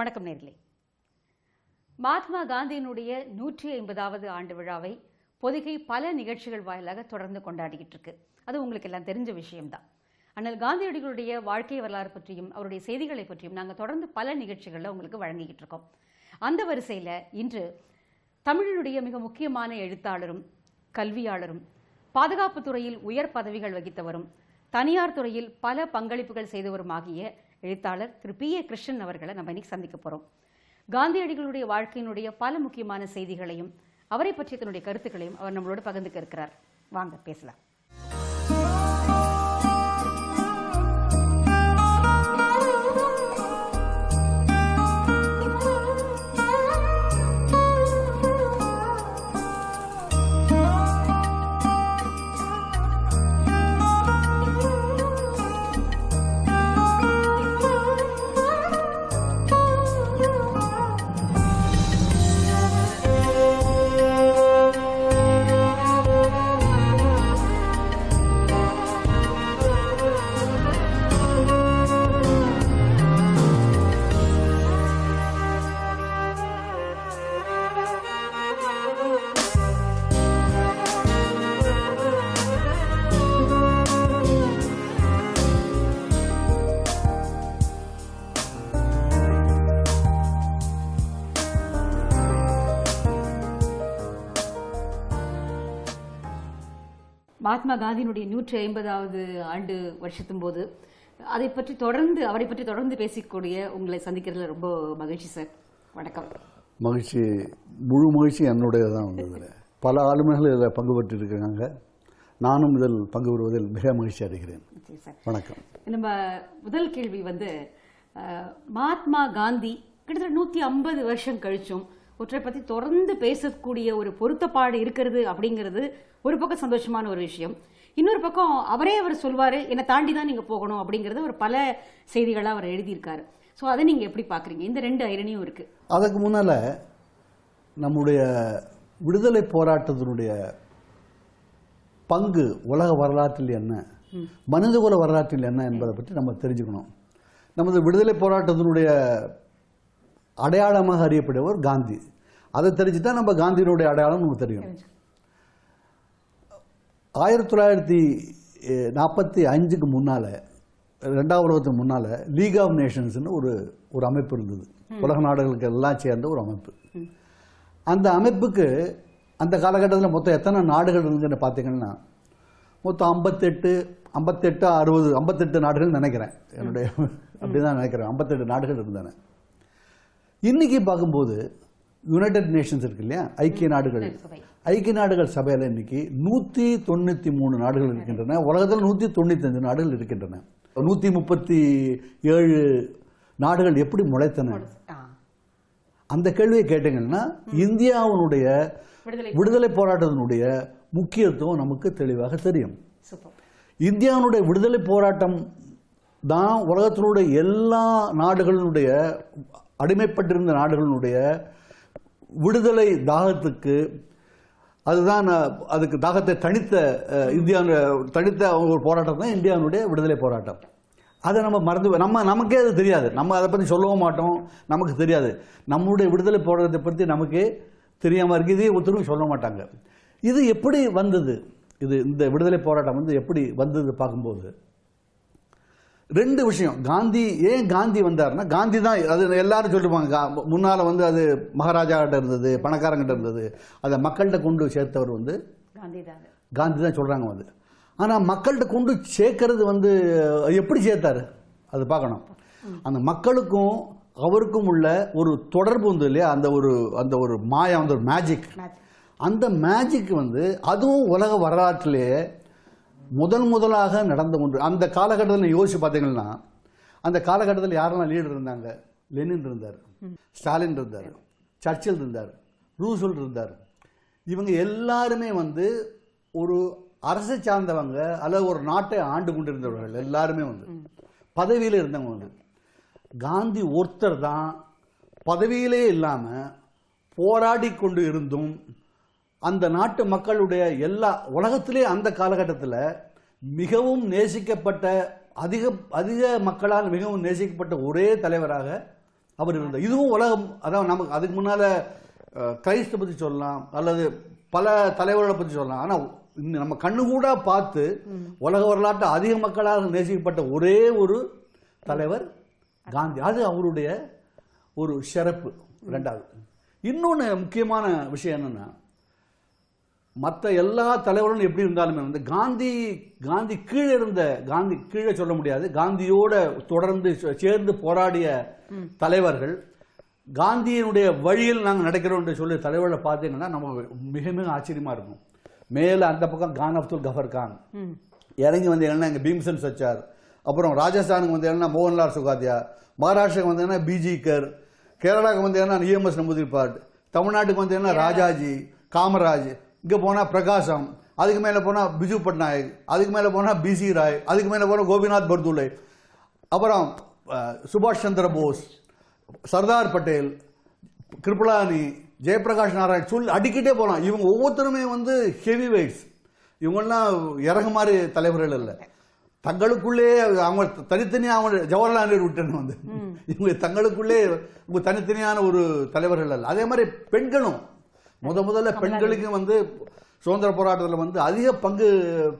வணக்கம் நேர்களே. மகாத்மா காந்தியினுடைய நூற்றி ஐம்பதாவது ஆண்டு விழாவை பொதிகை பல நிகழ்ச்சிகள் வாயிலாக தொடர்ந்து கொண்டாடிக்கிட்டு இருக்கு. அது உங்களுக்கு எல்லாம் தெரிஞ்ச விஷயம்தான். ஆனால் காந்தியடிகளுடைய வாழ்க்கை வரலாறு பற்றியும் அவருடைய செய்திகளை பற்றியும் நாங்கள் தொடர்ந்து பல நிகழ்ச்சிகளில் உங்களுக்கு வழங்கிக்கிட்டு இருக்கோம். அந்த வரிசையில் இன்று தமிழினுடைய மிக முக்கியமான எழுத்தாளரும் கல்வியாளரும் பாதுகாப்பு துறையில் உயர் பதவிகள் வகித்தவரும் தனியார் துறையில் பல பங்களிப்புகள் செய்தவருமாகிய எழுத்தாளர் திரு பி ஏ கிருஷ்ணன் அவர்களை நம்ம இன்னைக்கு சந்திக்க போறோம். காந்தியடிகளுடைய வாழ்க்கையினுடைய பல முக்கியமான செய்திகளையும் அவரை பற்றிய தன்னுடைய கருத்துக்களையும் அவர் நம்மளோட பகிர்ந்துக்க இருக்கிறார். வாங்க பேசலாம். மகாத்மா காந்தியினுடைய நூற்றி ஐம்பதாவது ஆண்டு வருஷத்தும் போது அதை பற்றி தொடர்ந்து அவரை பற்றி தொடர்ந்து பேசிக்கூடிய உங்களை சந்திக்கிறதுல ரொம்ப மகிழ்ச்சி சார் வணக்கம். மகிழ்ச்சி முழு மகிழ்ச்சி என்னுடைய தான் வந்ததில் பல ஆளுமைகள் இதில் பங்கு பெற்றிருக்கிறாங்க. நானும் இதில் பங்கு பெறுவதில் மிக மகிழ்ச்சி அடைகிறேன். வணக்கம். நம்ம முதல் கேள்வி வந்து மகாத்மா காந்தி கிட்டத்தட்ட நூத்தி ஐம்பது வருஷம் கழிச்சும் ஒற்றை பத்தி தொடர்ந்து பேசக்கூடிய ஒரு பொருத்தப்பாடு இருக்கிறது அப்படிங்கிறது ஒரு பக்கம் சந்தோஷமான ஒரு விஷயம். இன்னொரு பக்கம் அவரே அவர் சொல்வாரு என்னை தாண்டி தான் நீங்க போகணும் அப்படிங்கறது அவர் பல செய்திகளா அவர் எழுதியிருக்காரு. சோ அதை நீங்க எப்படி பாக்குறீங்க? இந்த ரெண்டு ஐரணியும் இருக்கு. அதுக்கு முன்னால் நம்முடைய விடுதலை போராட்டத்தினுடைய பங்கு உலக வரலாற்றில் என்ன? மனிதகுல வரலாற்றில் என்ன என்பதை பற்றி நம்ம தெரிஞ்சுக்கணும். நமது விடுதலை போராட்டத்தினுடைய அடையாளமாக அறியப்படுவர் காந்தி. அதை தெரிஞ்சுட்டா நம்ம காந்தியினுடைய அடையாளம் நமக்கு தெரியும். ஆயிரத்தி தொள்ளாயிரத்தி நாற்பத்தி அஞ்சுக்கு முன்னால ரெண்டாவது உலகத்துக்கு முன்னால லீக் ஆஃப் நேஷன்ஸ்னு ஒரு ஒரு அமைப்பு இருந்தது. உலக நாடுகளுக்கு எல்லாம் சேர்ந்த ஒரு அமைப்பு. அந்த அமைப்புக்கு அந்த காலகட்டத்தில் மொத்தம் எத்தனை நாடுகள் இருந்துன்னு பார்த்தீங்கன்னா மொத்தம் ஐம்பத்தெட்டு ஐம்பத்தெட்டு அறுபது ஐம்பத்தெட்டு நாடுகள் நினைக்கிறேன். என்னுடைய அப்படிதான் நினைக்கிறேன். ஐம்பத்தெட்டு நாடுகள் இருந்தன. இன்னைக்கு பார்க்கும்போது யுனைடெட் நேஷன்ஸ் இருக்கு இல்லையா? ஐக்கிய நாடுகள். ஐக்கிய நாடுகள் சபையில் இன்னைக்கு நூத்தி தொண்ணூத்தி மூணு நாடுகள் இருக்கின்றன. உலகத்தில் நூத்தி தொண்ணூத்தி அஞ்சு நாடுகள் இருக்கின்றன. நூத்தி முப்பத்தி ஏழு நாடுகள் எப்படி முளைத்தன? அந்த கேள்வியை கேட்டீங்கன்னா இந்தியாவினுடைய விடுதலை போராட்டத்தினுடைய முக்கியத்துவம் நமக்கு தெளிவாக தெரியும். இந்தியாவினுடைய விடுதலை போராட்டம் தான் உலகத்தினுடைய எல்லா நாடுகளினுடைய அடிமைப்பட்டிருந்த நாடுகளினுடைய விடுதலை தாகத்துக்கு அதுதான் அதுக்கு தாகத்தை தணித்த அஹ், தனித்த அவங்க ஒரு போராட்டம் தான் இந்தியாவினுடைய விடுதலை போராட்டம். அதை நம்ம மறந்து நம்ம நமக்கே அது தெரியாது. நம்ம அதை பற்றி சொல்லவும் மாட்டோம். நமக்கு தெரியாது. நம்முடைய விடுதலை போராட்டத்தை பற்றி நமக்கே தெரியாமல் இருக்குது இதே ஒருத்தரும் சொல்ல மாட்டாங்க. இது எப்படி வந்தது? இது இந்த விடுதலை போராட்டம் வந்து எப்படி வந்தது பார்க்கும்போது ரெண்டு விஷயம். காந்தி ஏன் காந்தி வந்தாருன்னா காந்தி தான் அது எல்லாரும் சொல்லிருப்பாங்க. முன்னால வந்து அது மகாராஜா கிட்ட இருந்தது பணக்காரங்கிட்ட இருந்தது. அதை மக்கள்கிட்ட கொண்டு சேர்த்தவர் வந்து காந்தி தான் காந்தி தான் சொல்றாங்க வந்து. ஆனா மக்கள்கிட்ட கொண்டு சேர்க்கறது வந்து எப்படி சேர்த்தாரு? அது பார்க்கணும். அந்த மக்களுக்கும் அவருக்கும் உள்ள ஒரு தொடர்பு வந்து இல்லையா? அந்த ஒரு அந்த ஒரு மாயம் அந்த ஒரு மேஜிக் அந்த மேஜிக் வந்து அதுவும் உலக வரலாற்றிலேயே முதல் முதலாக நடந்த ஒன்று அந்த காலகட்டத்தில் யோசிச்சு பார்த்தீங்கன்னா அந்த காலகட்டத்தில் யாரெல்லாம் லீடர் இருந்தாங்க? லெனின் இருந்தார் ஸ்டாலின் இருந்தார் சர்ச்சில் இருந்தார் ரூசல் இருந்தார். இவங்க எல்லாருமே வந்து ஒரு அரசை சார்ந்தவங்க அல்லது ஒரு நாட்டை ஆண்டு கொண்டிருந்தவர்கள் எல்லாருமே வந்து. பதவியில் இருந்தவங்க வந்து. காந்தி ஒருத்தர் தான் பதவியிலே இல்லாமல் போராடி கொண்டு இருந்தும் அந்த நாட்டு மக்களுடைய எல்லா உலகத்திலே அந்த காலகட்டத்தில் மிகவும் நேசிக்கப்பட்ட அதிக அதிக மக்களால் மிகவும் நேசிக்கப்பட்ட ஒரே தலைவராக அவர் இருந்தார். இதுவும் உலகம் அதான் நமக்கு அதுக்கு முன்னால கிரைஸ்த பத்தி சொல்லலாம் அல்லது பல தலைவர்களை பத்தி சொல்லலாம். ஆனா இன்னும் நம்ம கண்ணு கூட பார்த்து உலக வரலாற்று அதிக மக்களால் நேசிக்கப்பட்ட ஒரே ஒரு தலைவர் காந்தி. அது அவருடைய ஒரு சிறப்பு ரெண்டாவது. இன்னொன்று முக்கியமான விஷயம் என்னன்னா மற்ற எல்லா தலைவர்களும் எப்படி இருந்தாலுமே வந்து காந்தி காந்தி கீழே இருந்த காந்தி கீழே சொல்ல முடியாது. காந்தியோட தொடர்ந்து சேர்ந்து போராடிய தலைவர்கள் காந்தியினுடைய வழியில் நாங்கள் நடக்கிறோம் என்று சொல்லி தலைவர்களை பார்த்தீங்கன்னா நம்ம மிக மிக ஆச்சரியமா இருக்கும். மேலே அந்த பக்கம் கான் அப்துல் கஃபர் கான். இறங்கி வந்து என்ன இங்கே பீம்சன் சச்சார் அப்புறம் ராஜஸ்தானுக்கு வந்து என்ன மோகன்லால் சுகாத்தியா மகாராஷ்டிராக்கு வந்து என்ன பிஜிகர் கேரளாவுக்கு வந்து என்ன இஎம்எஸ் நம்பூதிரிப்பாட் தமிழ்நாட்டுக்கு வந்து என்ன ராஜாஜி காமராஜ். இங்கே போனால் பிரகாசம் அதுக்கு மேலே போனால் பிஜு பட்நாயக் அதுக்கு மேலே போனால் பிசி ராய் அதுக்கு மேலே போனால் கோபிநாத் பர்துலை அப்புறம் சுபாஷ் சந்திர போஸ் சர்தார் பட்டேல் கிருபலானி ஜெயபிரகாஷ் நாராயண் சொல்லி அடிக்கிட்டே போகலாம் இவங்க ஒவ்வொருத்தருமே வந்து ஹெவி வெயிட்ஸ் இவங்கெல்லாம் இறகு மாதிரி தலைவர்கள் இல்லை. தங்களுக்குள்ளே அவங்க தனித்தனியாக அவங்க ஜவஹர்லால் நேரு விட்டேன்னு வந்து. இவங்க தங்களுக்குள்ளே தனித்தனியான ஒரு தலைவர்கள் அல்ல அதே மாதிரி பெண்களும் முத முதல்ல பெண்களுக்கு வந்து சுதந்திர போராட்டத்தில் வந்து அதிக பங்கு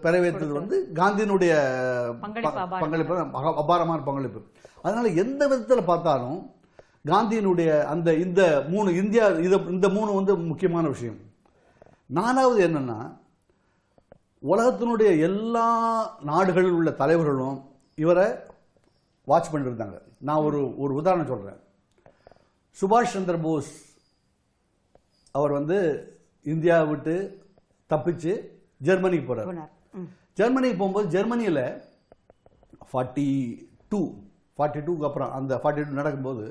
பெற வைத்தது வந்து காந்தியினுடைய பங்களிப்பு அபாரமான பங்களிப்பு. அதனால எந்த விதத்தில் பார்த்தாலும் காந்தியினுடைய அந்த இந்த மூணு இந்தியா இத இந்த மூணு வந்து முக்கியமான விஷயம். நாலாவது என்னன்னா உலகத்தினுடைய எல்லா நாடுகளில் உள்ள தலைவர்களும் இவரை வாட்ச் பண்ணிருந்தாங்க நான் ஒரு ஒரு உதாரணம் சொல்றேன். சுபாஷ் சந்திர போஸ் அவர் வந்து இந்தியாவை விட்டு தப்பிச்சு ஜெர்மனிக்கு போறார். ஜெர்மனிக்கு போகும்போது ஜெர்மனியில் ஃபார்ட்டி டூ ஃபார்ட்டி டூக்கு அப்புறம் அந்த ஃபார்ட்டி டூ நடக்கும்போது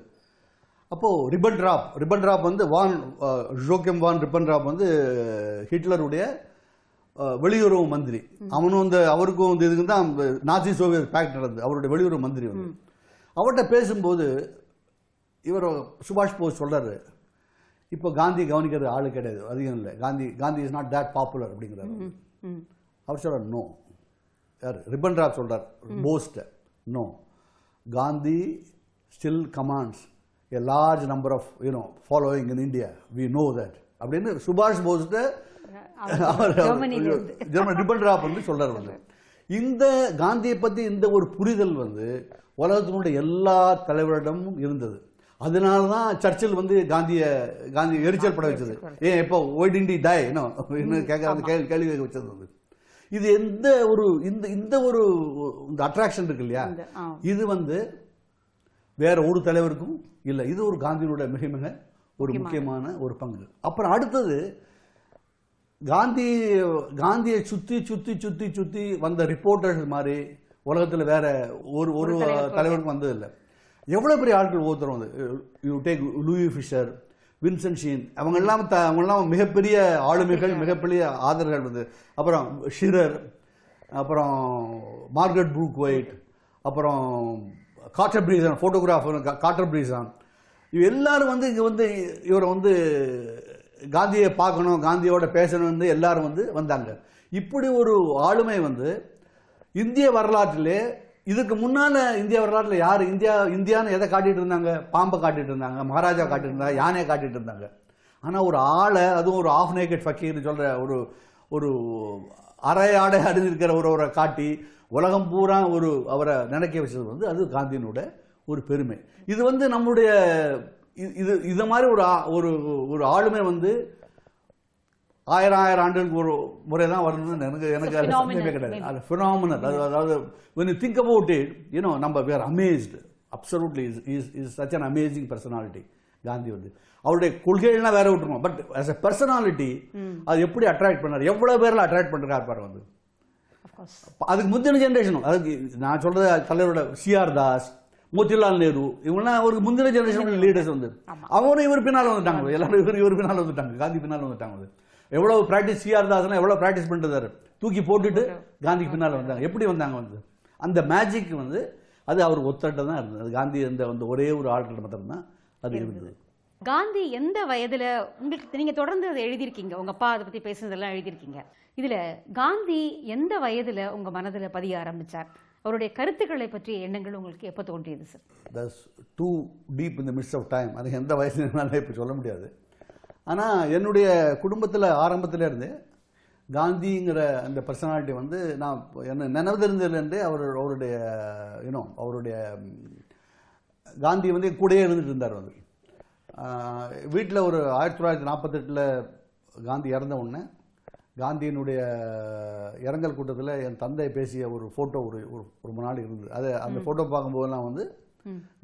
அப்போது ரிப்பன் ட்ராப் ரிப்பன் ட்ராப் வந்து von Joachim von Ribbentrop வந்து ஹிட்லருடைய வெளியுறவு மந்திரி. அவனும் இந்த அவருக்கும் இந்த இதுக்கு தான் அந்த நாசி சோவியத் பேக்ட் நடந்தது. அவருடைய வெளியுறவு மந்திரி வந்து. அவர்கிட்ட பேசும்போது இவர் சுபாஷ் போஸ் சொல்றாரு இப்போ காந்தி கவனிக்கிறது ஆளு கிடையாது அதிகம் இல்லை. Gandhi Gandhi is not that popular அப்படிங்கிறாரு அவர். சொல்றார் நோ யார்? ரிப்பன் ராப் சொல்றார் post no Gandhi still commands large number of you know following in India. We know that. அப்படின்னு சுபாஷ் போஸ்ட அவர். ஜெர்மன் ரிப்பன் ராப் வந்து சொல்றாரு வந்து. இந்த காந்தியை பத்தி இந்த ஒரு புரிதல் வந்து உலகத்தினுடைய எல்லா தலைவரிடமும் இருந்தது. அதனால தான் சர்ச்சில் வந்து காந்திய காந்தி எரிச்சல் பட வச்சது. ஏன் எப்போ ஒய்டிண்டி டை இன்னும் கேட்க அந்த கேள்வி கேள்வி கேட்க வச்சது இது எந்த ஒரு இந்த இந்த ஒரு இந்த அட்ராக்ஷன் இருக்கு இல்லையா. இது வந்து வேற ஒரு தலைவருக்கும் இல்லை இது ஒரு காந்தியினுடைய மிக மிக ஒரு முக்கியமான. ஒரு பங்கு. அப்புறம் அடுத்தது காந்தி காந்தியை சுத்தி சுத்தி சுத்தி சுத்தி வந்த ரிப்போர்ட்டர்ஸ் மாதிரி உலகத்துல வேற ஒரு ஒரு தலைவருக்கும் வந்தது இல்லை எவ்வளவு பெரிய ஆட்கள் ஒவ்வொருத்தரும் வந்து you take Louis Fischer Vincent Sheean அவங்க எல்லாம் த- அவங்க எல்லாம் மிகப்பெரிய ஆளுமைகள் மிகப்பெரிய ஆதரர்கள் வந்து. அப்புறம் ஷிரர் அப்புறம் மார்கரெட் ப்ரூக் ஒயிட் அப்புறம் Cartier Bresson photographer Cartier Bresson இவ எல்லாரும் வந்து இங்க வந்து இவரை வந்து காந்தியை பார்க்கணும் காந்தியோட பேசணும்னு எல்லாரும் வந்து வந்தாங்க. இப்படி ஒரு ஆளுமை வந்து இந்திய வரலாற்றிலே இதுக்கு முன்னால இந்திய வரலாற்றுல யார்? இந்தியா இந்தியான்னு எதை காட்டிட்டு இருந்தாங்க? பாம்பை காட்டிட்டு இருந்தாங்க மகாராஜா காட்டிட்டு இருந்தாங்க யானையை காட்டிட்டு இருந்தாங்க. ஆனால் ஒரு ஆளை அதுவும் ஒரு ஆஃப் நேக்கட் ஃபக்கீர்னு சொல்கிற ஒரு ஒரு அரை ஆடை ஒரு ஒருவரை காட்டி உலகம் பூரா ஒரு அவரை நினைக்க வச்சது வந்து அது காந்தியினோட ஒரு பெருமை. இது வந்து நம்முடைய இது- இது மாதிரி ஒரு ஒரு ஒரு ஆளுமை வந்து ஆயிரம் ஆயிரம் ஆண்டுகளுக்கு ஒரு முறை தான் வரணும்னு எனக்கு எனக்கு அது சந்தேகமே கிடையாது. அது phenomenal. அது அதாவது when you think about it you know நம்ம we are amazed. Absolutely is is is such an amazing personality Gandhi வந்து. அவருடைய கொள்கைகள்லாம் வேற விட்டுருவோம் பட் as a personality அது எப்படி அட்ராக்ட் பண்ணார்? எவ்வளவு பேர்ல அட்ராக்ட் பண்றாரு பாரு வந்து. அதுக்கு முந்தின ஜெனரேஷன் அதுக்கு நான் சொல்றது தலைவரோட சிஆர் தாஸ் மோத்திலால் நேரு இவங்கெல்லாம் அவருக்கு முந்தின ஜெனரேஷன் லீடர்ஸ் வந்து. அவரும் இவர் பின்னால் வந்துட்டாங்க. எல்லாரும் இவர் இவர் பின்னால் வந்துட்டாங்க. காந்தி பின்னால் வந்துட்டாங்க. வந்து எவ்வளவு பிராக்டிஸ் சிஆர் தாஸ்லாம் எவ்வளவு பிராக்டிஸ் பண்ணிட்டு தூக்கி போட்டுட்டு காந்திக்கு பின்னால் வந்தாங்க. எப்படி வந்தாங்க வந்து? அந்த மேஜிக் வந்து அது அவர் ஒத்தட்ட தான் இருந்தது. காந்தி அந்த அந்த ஒரே ஒரு ஆட்கள் மாத்திரம் தான் அது இருந்தது. காந்தி எந்த வயதுல உங்களுக்கு நீங்க தொடர்ந்து அதை எழுதியிருக்கீங்க. உங்க அப்பா அதை பத்தி பேசுனதெல்லாம் எழுதியிருக்கீங்க. இதுல காந்தி எந்த வயதுல உங்க மனதுல பதிய ஆரம்பிச்சார்? அவருடைய கருத்துக்களை பற்றிய எண்ணங்கள் உங்களுக்கு எப்போ தோன்றியது சார் டூ டீப் இந்த மிஸ் ஆஃப் டைம் அது எந்த வயசுனாலும் இப்போ சொல்ல முடியாது. ஆனால் என்னுடைய குடும்பத்தில் ஆரம்பத்துல இருந்தே காந்திங்கிற அந்த பர்சனாலிட்டி வந்து நான் என்ன நினைவு தெரிஞ்சதுலேருந்தே அவர் அவருடைய யூனோ அவருடைய காந்தி வந்து என் கூடயே இருந்துட்டு இருந்தார் வந்து வீட்டில் ஒரு ஆயிரத்தி தொள்ளாயிரத்தி நாற்பத்தெட்டில் காந்தி இறந்த உடனே காந்தியினுடைய இரங்கல் கூட்டத்தில் என் தந்தை பேசிய ஒரு ஃபோட்டோ ஒரு ஒரு ரொம்ப நாள் இருந்தது. அது அந்த ஃபோட்டோ பார்க்கும்போதெல்லாம் வந்து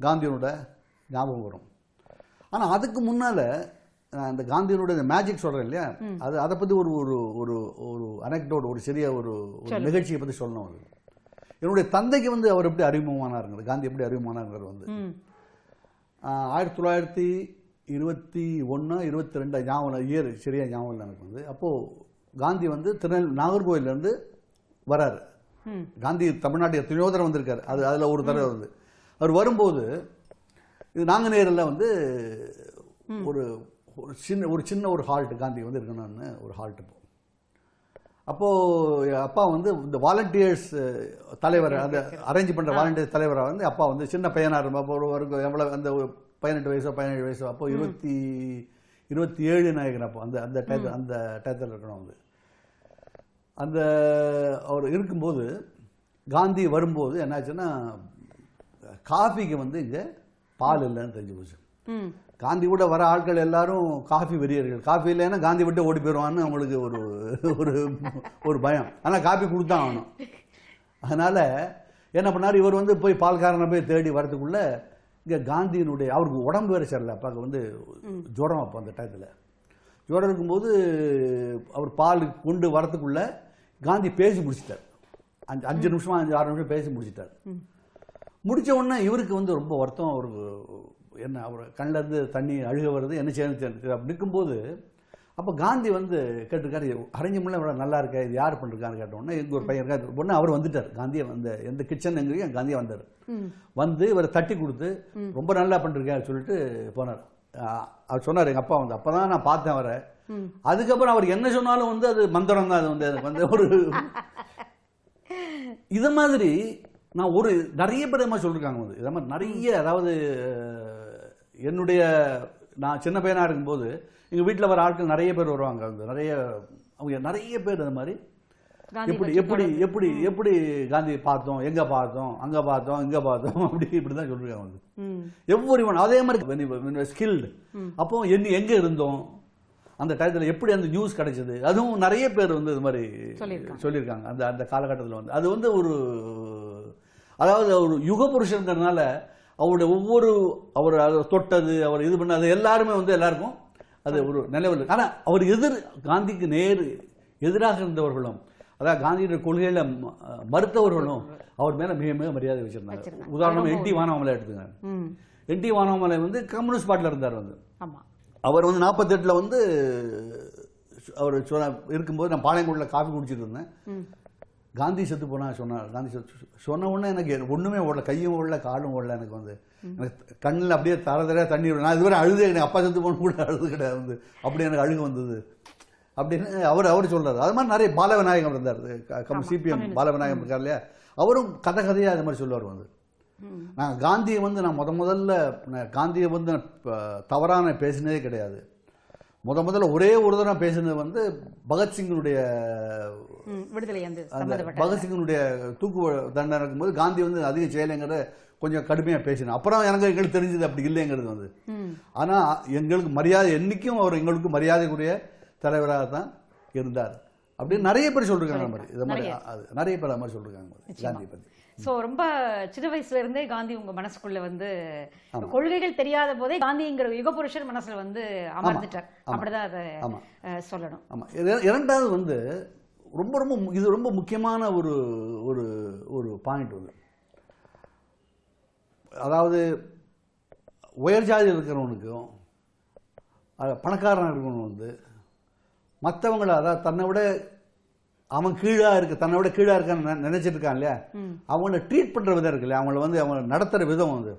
காந்தியினோட ஞாபகம் வரும். ஆனால் அதுக்கு முன்னால் அந்த காந்தியினுடைய மேஜிக் சொல்கிறேன் இல்லையா? அது அதை பற்றி ஒரு ஒரு ஒரு ஒரு அனெக்டோட் ஒரு சிறிய ஒரு ஒரு நிகழ்ச்சியை பற்றி சொல்லணும் என்னுடைய தந்தைக்கு வந்து அவர் எப்படி அறிமுகமானாருங்கிறது காந்தி எப்படி அறிமுகமானாருங்கிறது வந்து. ஆயிரத்தி தொள்ளாயிரத்தி இருபத்தி ஒன்று இருபத்தி ரெண்டு ஞாபகம் இயர் சரியா ஞாபகம் இல்லை எனக்கு வந்து. அப்போது காந்தி வந்து திருநெல் நாகர்கோவிலேருந்து வராரு. காந்தி தமிழ்நாட்டு எத்தனையோ தடவை வந்திருக்காரு. அது அதில் ஒரு தடவை வந்து. அவர் வரும்போது இது நாங்குநேரில் வந்து ஒரு ஒரு சின்ன ஒரு சின்ன ஒரு ஹால்ட் காந்தி வந்து இருக்கணும்னு ஒரு ஹால்ட் இப்போ அப்போது அப்பா வந்து இந்த வாலண்டியர்ஸ் தலைவர் அந்த அரேஞ்ச் பண்ணுற வாலண்டியர்ஸ் தலைவராக வந்து அப்பா வந்து சின்ன பையனாக இருக்கும் அப்போ ஒரு ஒரு எவ்வளோ அந்த பதினெட்டு வயசோ பதினேழு வயசோ அப்போ இருபத்தி இருபத்தி ஏழு நினைக்கிறேன் அப்போ அந்த அந்த டயத்தில் அந்த டயத்தில் இருக்கணும் வந்து. அந்த அவர் இருக்கும்போது காந்தி வரும்போது என்னாச்சுன்னா காஃபிக்கு வந்து இங்கே பால் இல்லைன்னு தெரிஞ்சு போச்சு. காந்தி கூட வர ஆட்கள் எல்லாரும் காஃபி வெறியர்கள். காஃபி இல்லைன்னா காந்தி விட்டு ஓடி போயிடுவான்னு அவங்களுக்கு ஒரு ஒரு ஒரு பயம். ஆனால் காஃபி கொடுத்தான் ஆகணும் அதனால என்ன பண்ணார்? இவர் வந்து போய் பால்காரனை போய் தேடி வரதுக்குள்ள இங்கே காந்தியினுடைய அவருக்கு உடம்பு வேறு சரியில்லை. அப்பாவுக்கு வந்து ஜுரம் அப்போ அந்த டயத்தில் ஜுரம் இருக்கும்போது அவர் பால் கொண்டு வரதுக்குள்ள காந்தி பேசி முடிச்சிட்டார். அஞ்சு அஞ்சு நிமிஷமா அஞ்சு ஆறு நிமிஷம் பேசி முடிச்சிட்டார். முடிச்ச உடனே இவருக்கு வந்து ரொம்ப வருத்தம் அவருக்கு என்ன அவர் கண்ணில் இருந்து தண்ணி அழுக வருது என்ன செய்யணும். அப்படி நிற்கும்போது அப்போ காந்தி வந்து கேட்டிருக்காரு அரேஞ்ச்மெண்ட்லாம் இவ்வளோ நல்லா இருக்கே இது யார் பண்ணிருக்கான்னு கேட்ட உடனே எங்க ஒரு பையன் இருக்காரு. உடனே அவர் வந்துட்டார். காந்தியை வந்து எந்த கிச்சன் எங்கேயும் காந்தியா வந்தார். வந்து இவரை தட்டி கொடுத்து ரொம்ப நல்லா பண்ணிருக்காரு சொல்லிட்டு போனார். அவர் சொன்னார் எங்கள் அப்பா வந்து அப்போ தான் நான் பார்த்தேன் அவரை. அதுக்கப்புறம் அவர் என்ன சொன்னாலும் வந்து அது மந்திரம் தான் அது வந்து எனக்கு வந்து ஒரு இது மாதிரி நான் ஒரு நிறைய பேர் மாதிரி சொல்லியிருக்காங்க வந்து. இது மாதிரி நிறைய அதாவது என்னுடைய நான் சின்ன பையனாக இருக்கும்போது எங்கள் வீட்டில் வர ஆட்கள் நிறைய பேர் வருவாங்க. வந்து நிறைய அவங்க நிறைய பேர் அது மாதிரி. எப்படி எப்படி எப்படி எப்படி காந்தி பார்த்தோம் எங்க பார்த்தோம் அங்க பார்த்தோம் இங்க பார்த்தோம் அப்படி இப்படி தான் சொல்லிருக்காங்க வந்து. எவ்வொரு ஒன் அதே மாதிரி ஸ்கில்டு அப்போ என்ன எங்க இருந்தோம்? அந்த டயத்தில் எப்படி அந்த நியூஸ் கிடைச்சது? அதுவும் நிறைய பேர் வந்து இது மாதிரி சொல்லியிருக்காங்க. அந்த அந்த காலகட்டத்தில் வந்து. அது வந்து ஒரு அதாவது ஒரு யுக புருஷங்கிறதுனால அவருடைய ஒவ்வொரு அவர் அதை தொட்டது அவர் இது பண்ணது எல்லாருமே வந்து எல்லாருக்கும் அது ஒரு நிலவில் ஆனால் அவர் எதிர் காந்திக்கு நேர் எதிராக இருந்தவர்களும் அதாவது காந்தியுடைய கொள்கையில மறுத்தவர்களும் அவர் மேல மிக மிக மரியாதை வச்சிருந்தாங்க. உதாரணம் என் டி வானவமலை எடுத்துங்க என் டி வானவமலை வந்து கம்யூனிஸ்ட் பார்ட்டியில் இருந்தார் வந்து. அவர் வந்து நாற்பத்தெட்டில் வந்து அவர் இருக்கும்போது நான் பாளையங்கோட்டில் காஃபி குடிச்சிட்டு இருந்தேன். காந்தி செத்து போனா சொன்னார் காந்தி செத்து சொன்ன உடனே எனக்கு ஒண்ணுமே ஓடல கையும் ஓடல காலும் ஓடல எனக்கு வந்து. எனக்கு கண்ணில் அப்படியே தர தரையா தண்ணி நான் இதுவரை அழுது எனக்கு அப்பா செத்து போன கூட அழுது கிடையாது வந்து. அப்படி எனக்கு அழுகு வந்தது. அப்படின்னு அவர் அவர் சொல்றாரு. அது மாதிரி நிறைய பாலவிநாயகம் இருந்தார். சிபிஎம் பாலவிநாயகம் இருக்கார் இல்லையா? அவரும் கதை கதையா அது மாதிரி சொல்லுவார் வந்து. நான் காந்தியை வந்து நான் முத முதல்ல காந்தியை வந்து நான் ப- தவறா நான் பேசினதே கிடையாது. முத முதல்ல ஒரே ஒரு தடவை பேசினது வந்து பகத்சிங்கினுடைய விடுதலை பகத்சிங்கினுடைய தூக்கு தண்டனை இருக்கும்போது காந்தி வந்து அதிகம் செய்யலைங்கிறத கொஞ்சம் கடுமையாக பேசினேன் அப்புறம் எனக்கு எங்களுக்கு தெரிஞ்சது அப்படி இல்லைங்கிறது வந்து. ஆனால் எங்களுக்கு மரியாதை என்னைக்கும் அவர் எங்களுக்கு மரியாதைக்குரிய தலைவராக தான் இருந்தார். அப்படின்னு நிறைய பேர் சொல்லிருக்காங்க மாதிரி. இது மாதிரி அது நிறைய பேர் அது மாதிரி சொல்லிருக்காங்க. காந்தியை பற்றி சோ ரொம்ப சின்ன வயசுல இருந்தே காந்தி உங்க மனசுக்குள்ள வந்து கொள்கைகள் தெரியாத போதே காந்திங்கிற யுகபுருஷர் மனசுல வந்து அமர்ந்துட்டார். அப்படிதான் அதை ஆமா. சொல்லணும். ஆமாம் இரண்டாவது வந்து ரொம்ப ரொம்ப இது ரொம்ப முக்கியமான ஒரு ஒரு ஒரு பாயிண்ட் வந்து. அதாவது உயர் ஜாதி இருக்கிறவனுக்கும் அது பணக்காரனாக இருக்கிறவன் வந்து மற்றவங்கள அதாவது தன்னை விட அவன் கீழா இருக்கு தன்னை விட கீழா இருக்கான்னு நினை- நினைச்சிட்டு இருக்கான் இல்லையா அவங்கள ட்ரீட் பண்ற விதம் இருக்கு இல்லையா அவங்கள வந்து அவங்க நடத்துற விதம் வந்து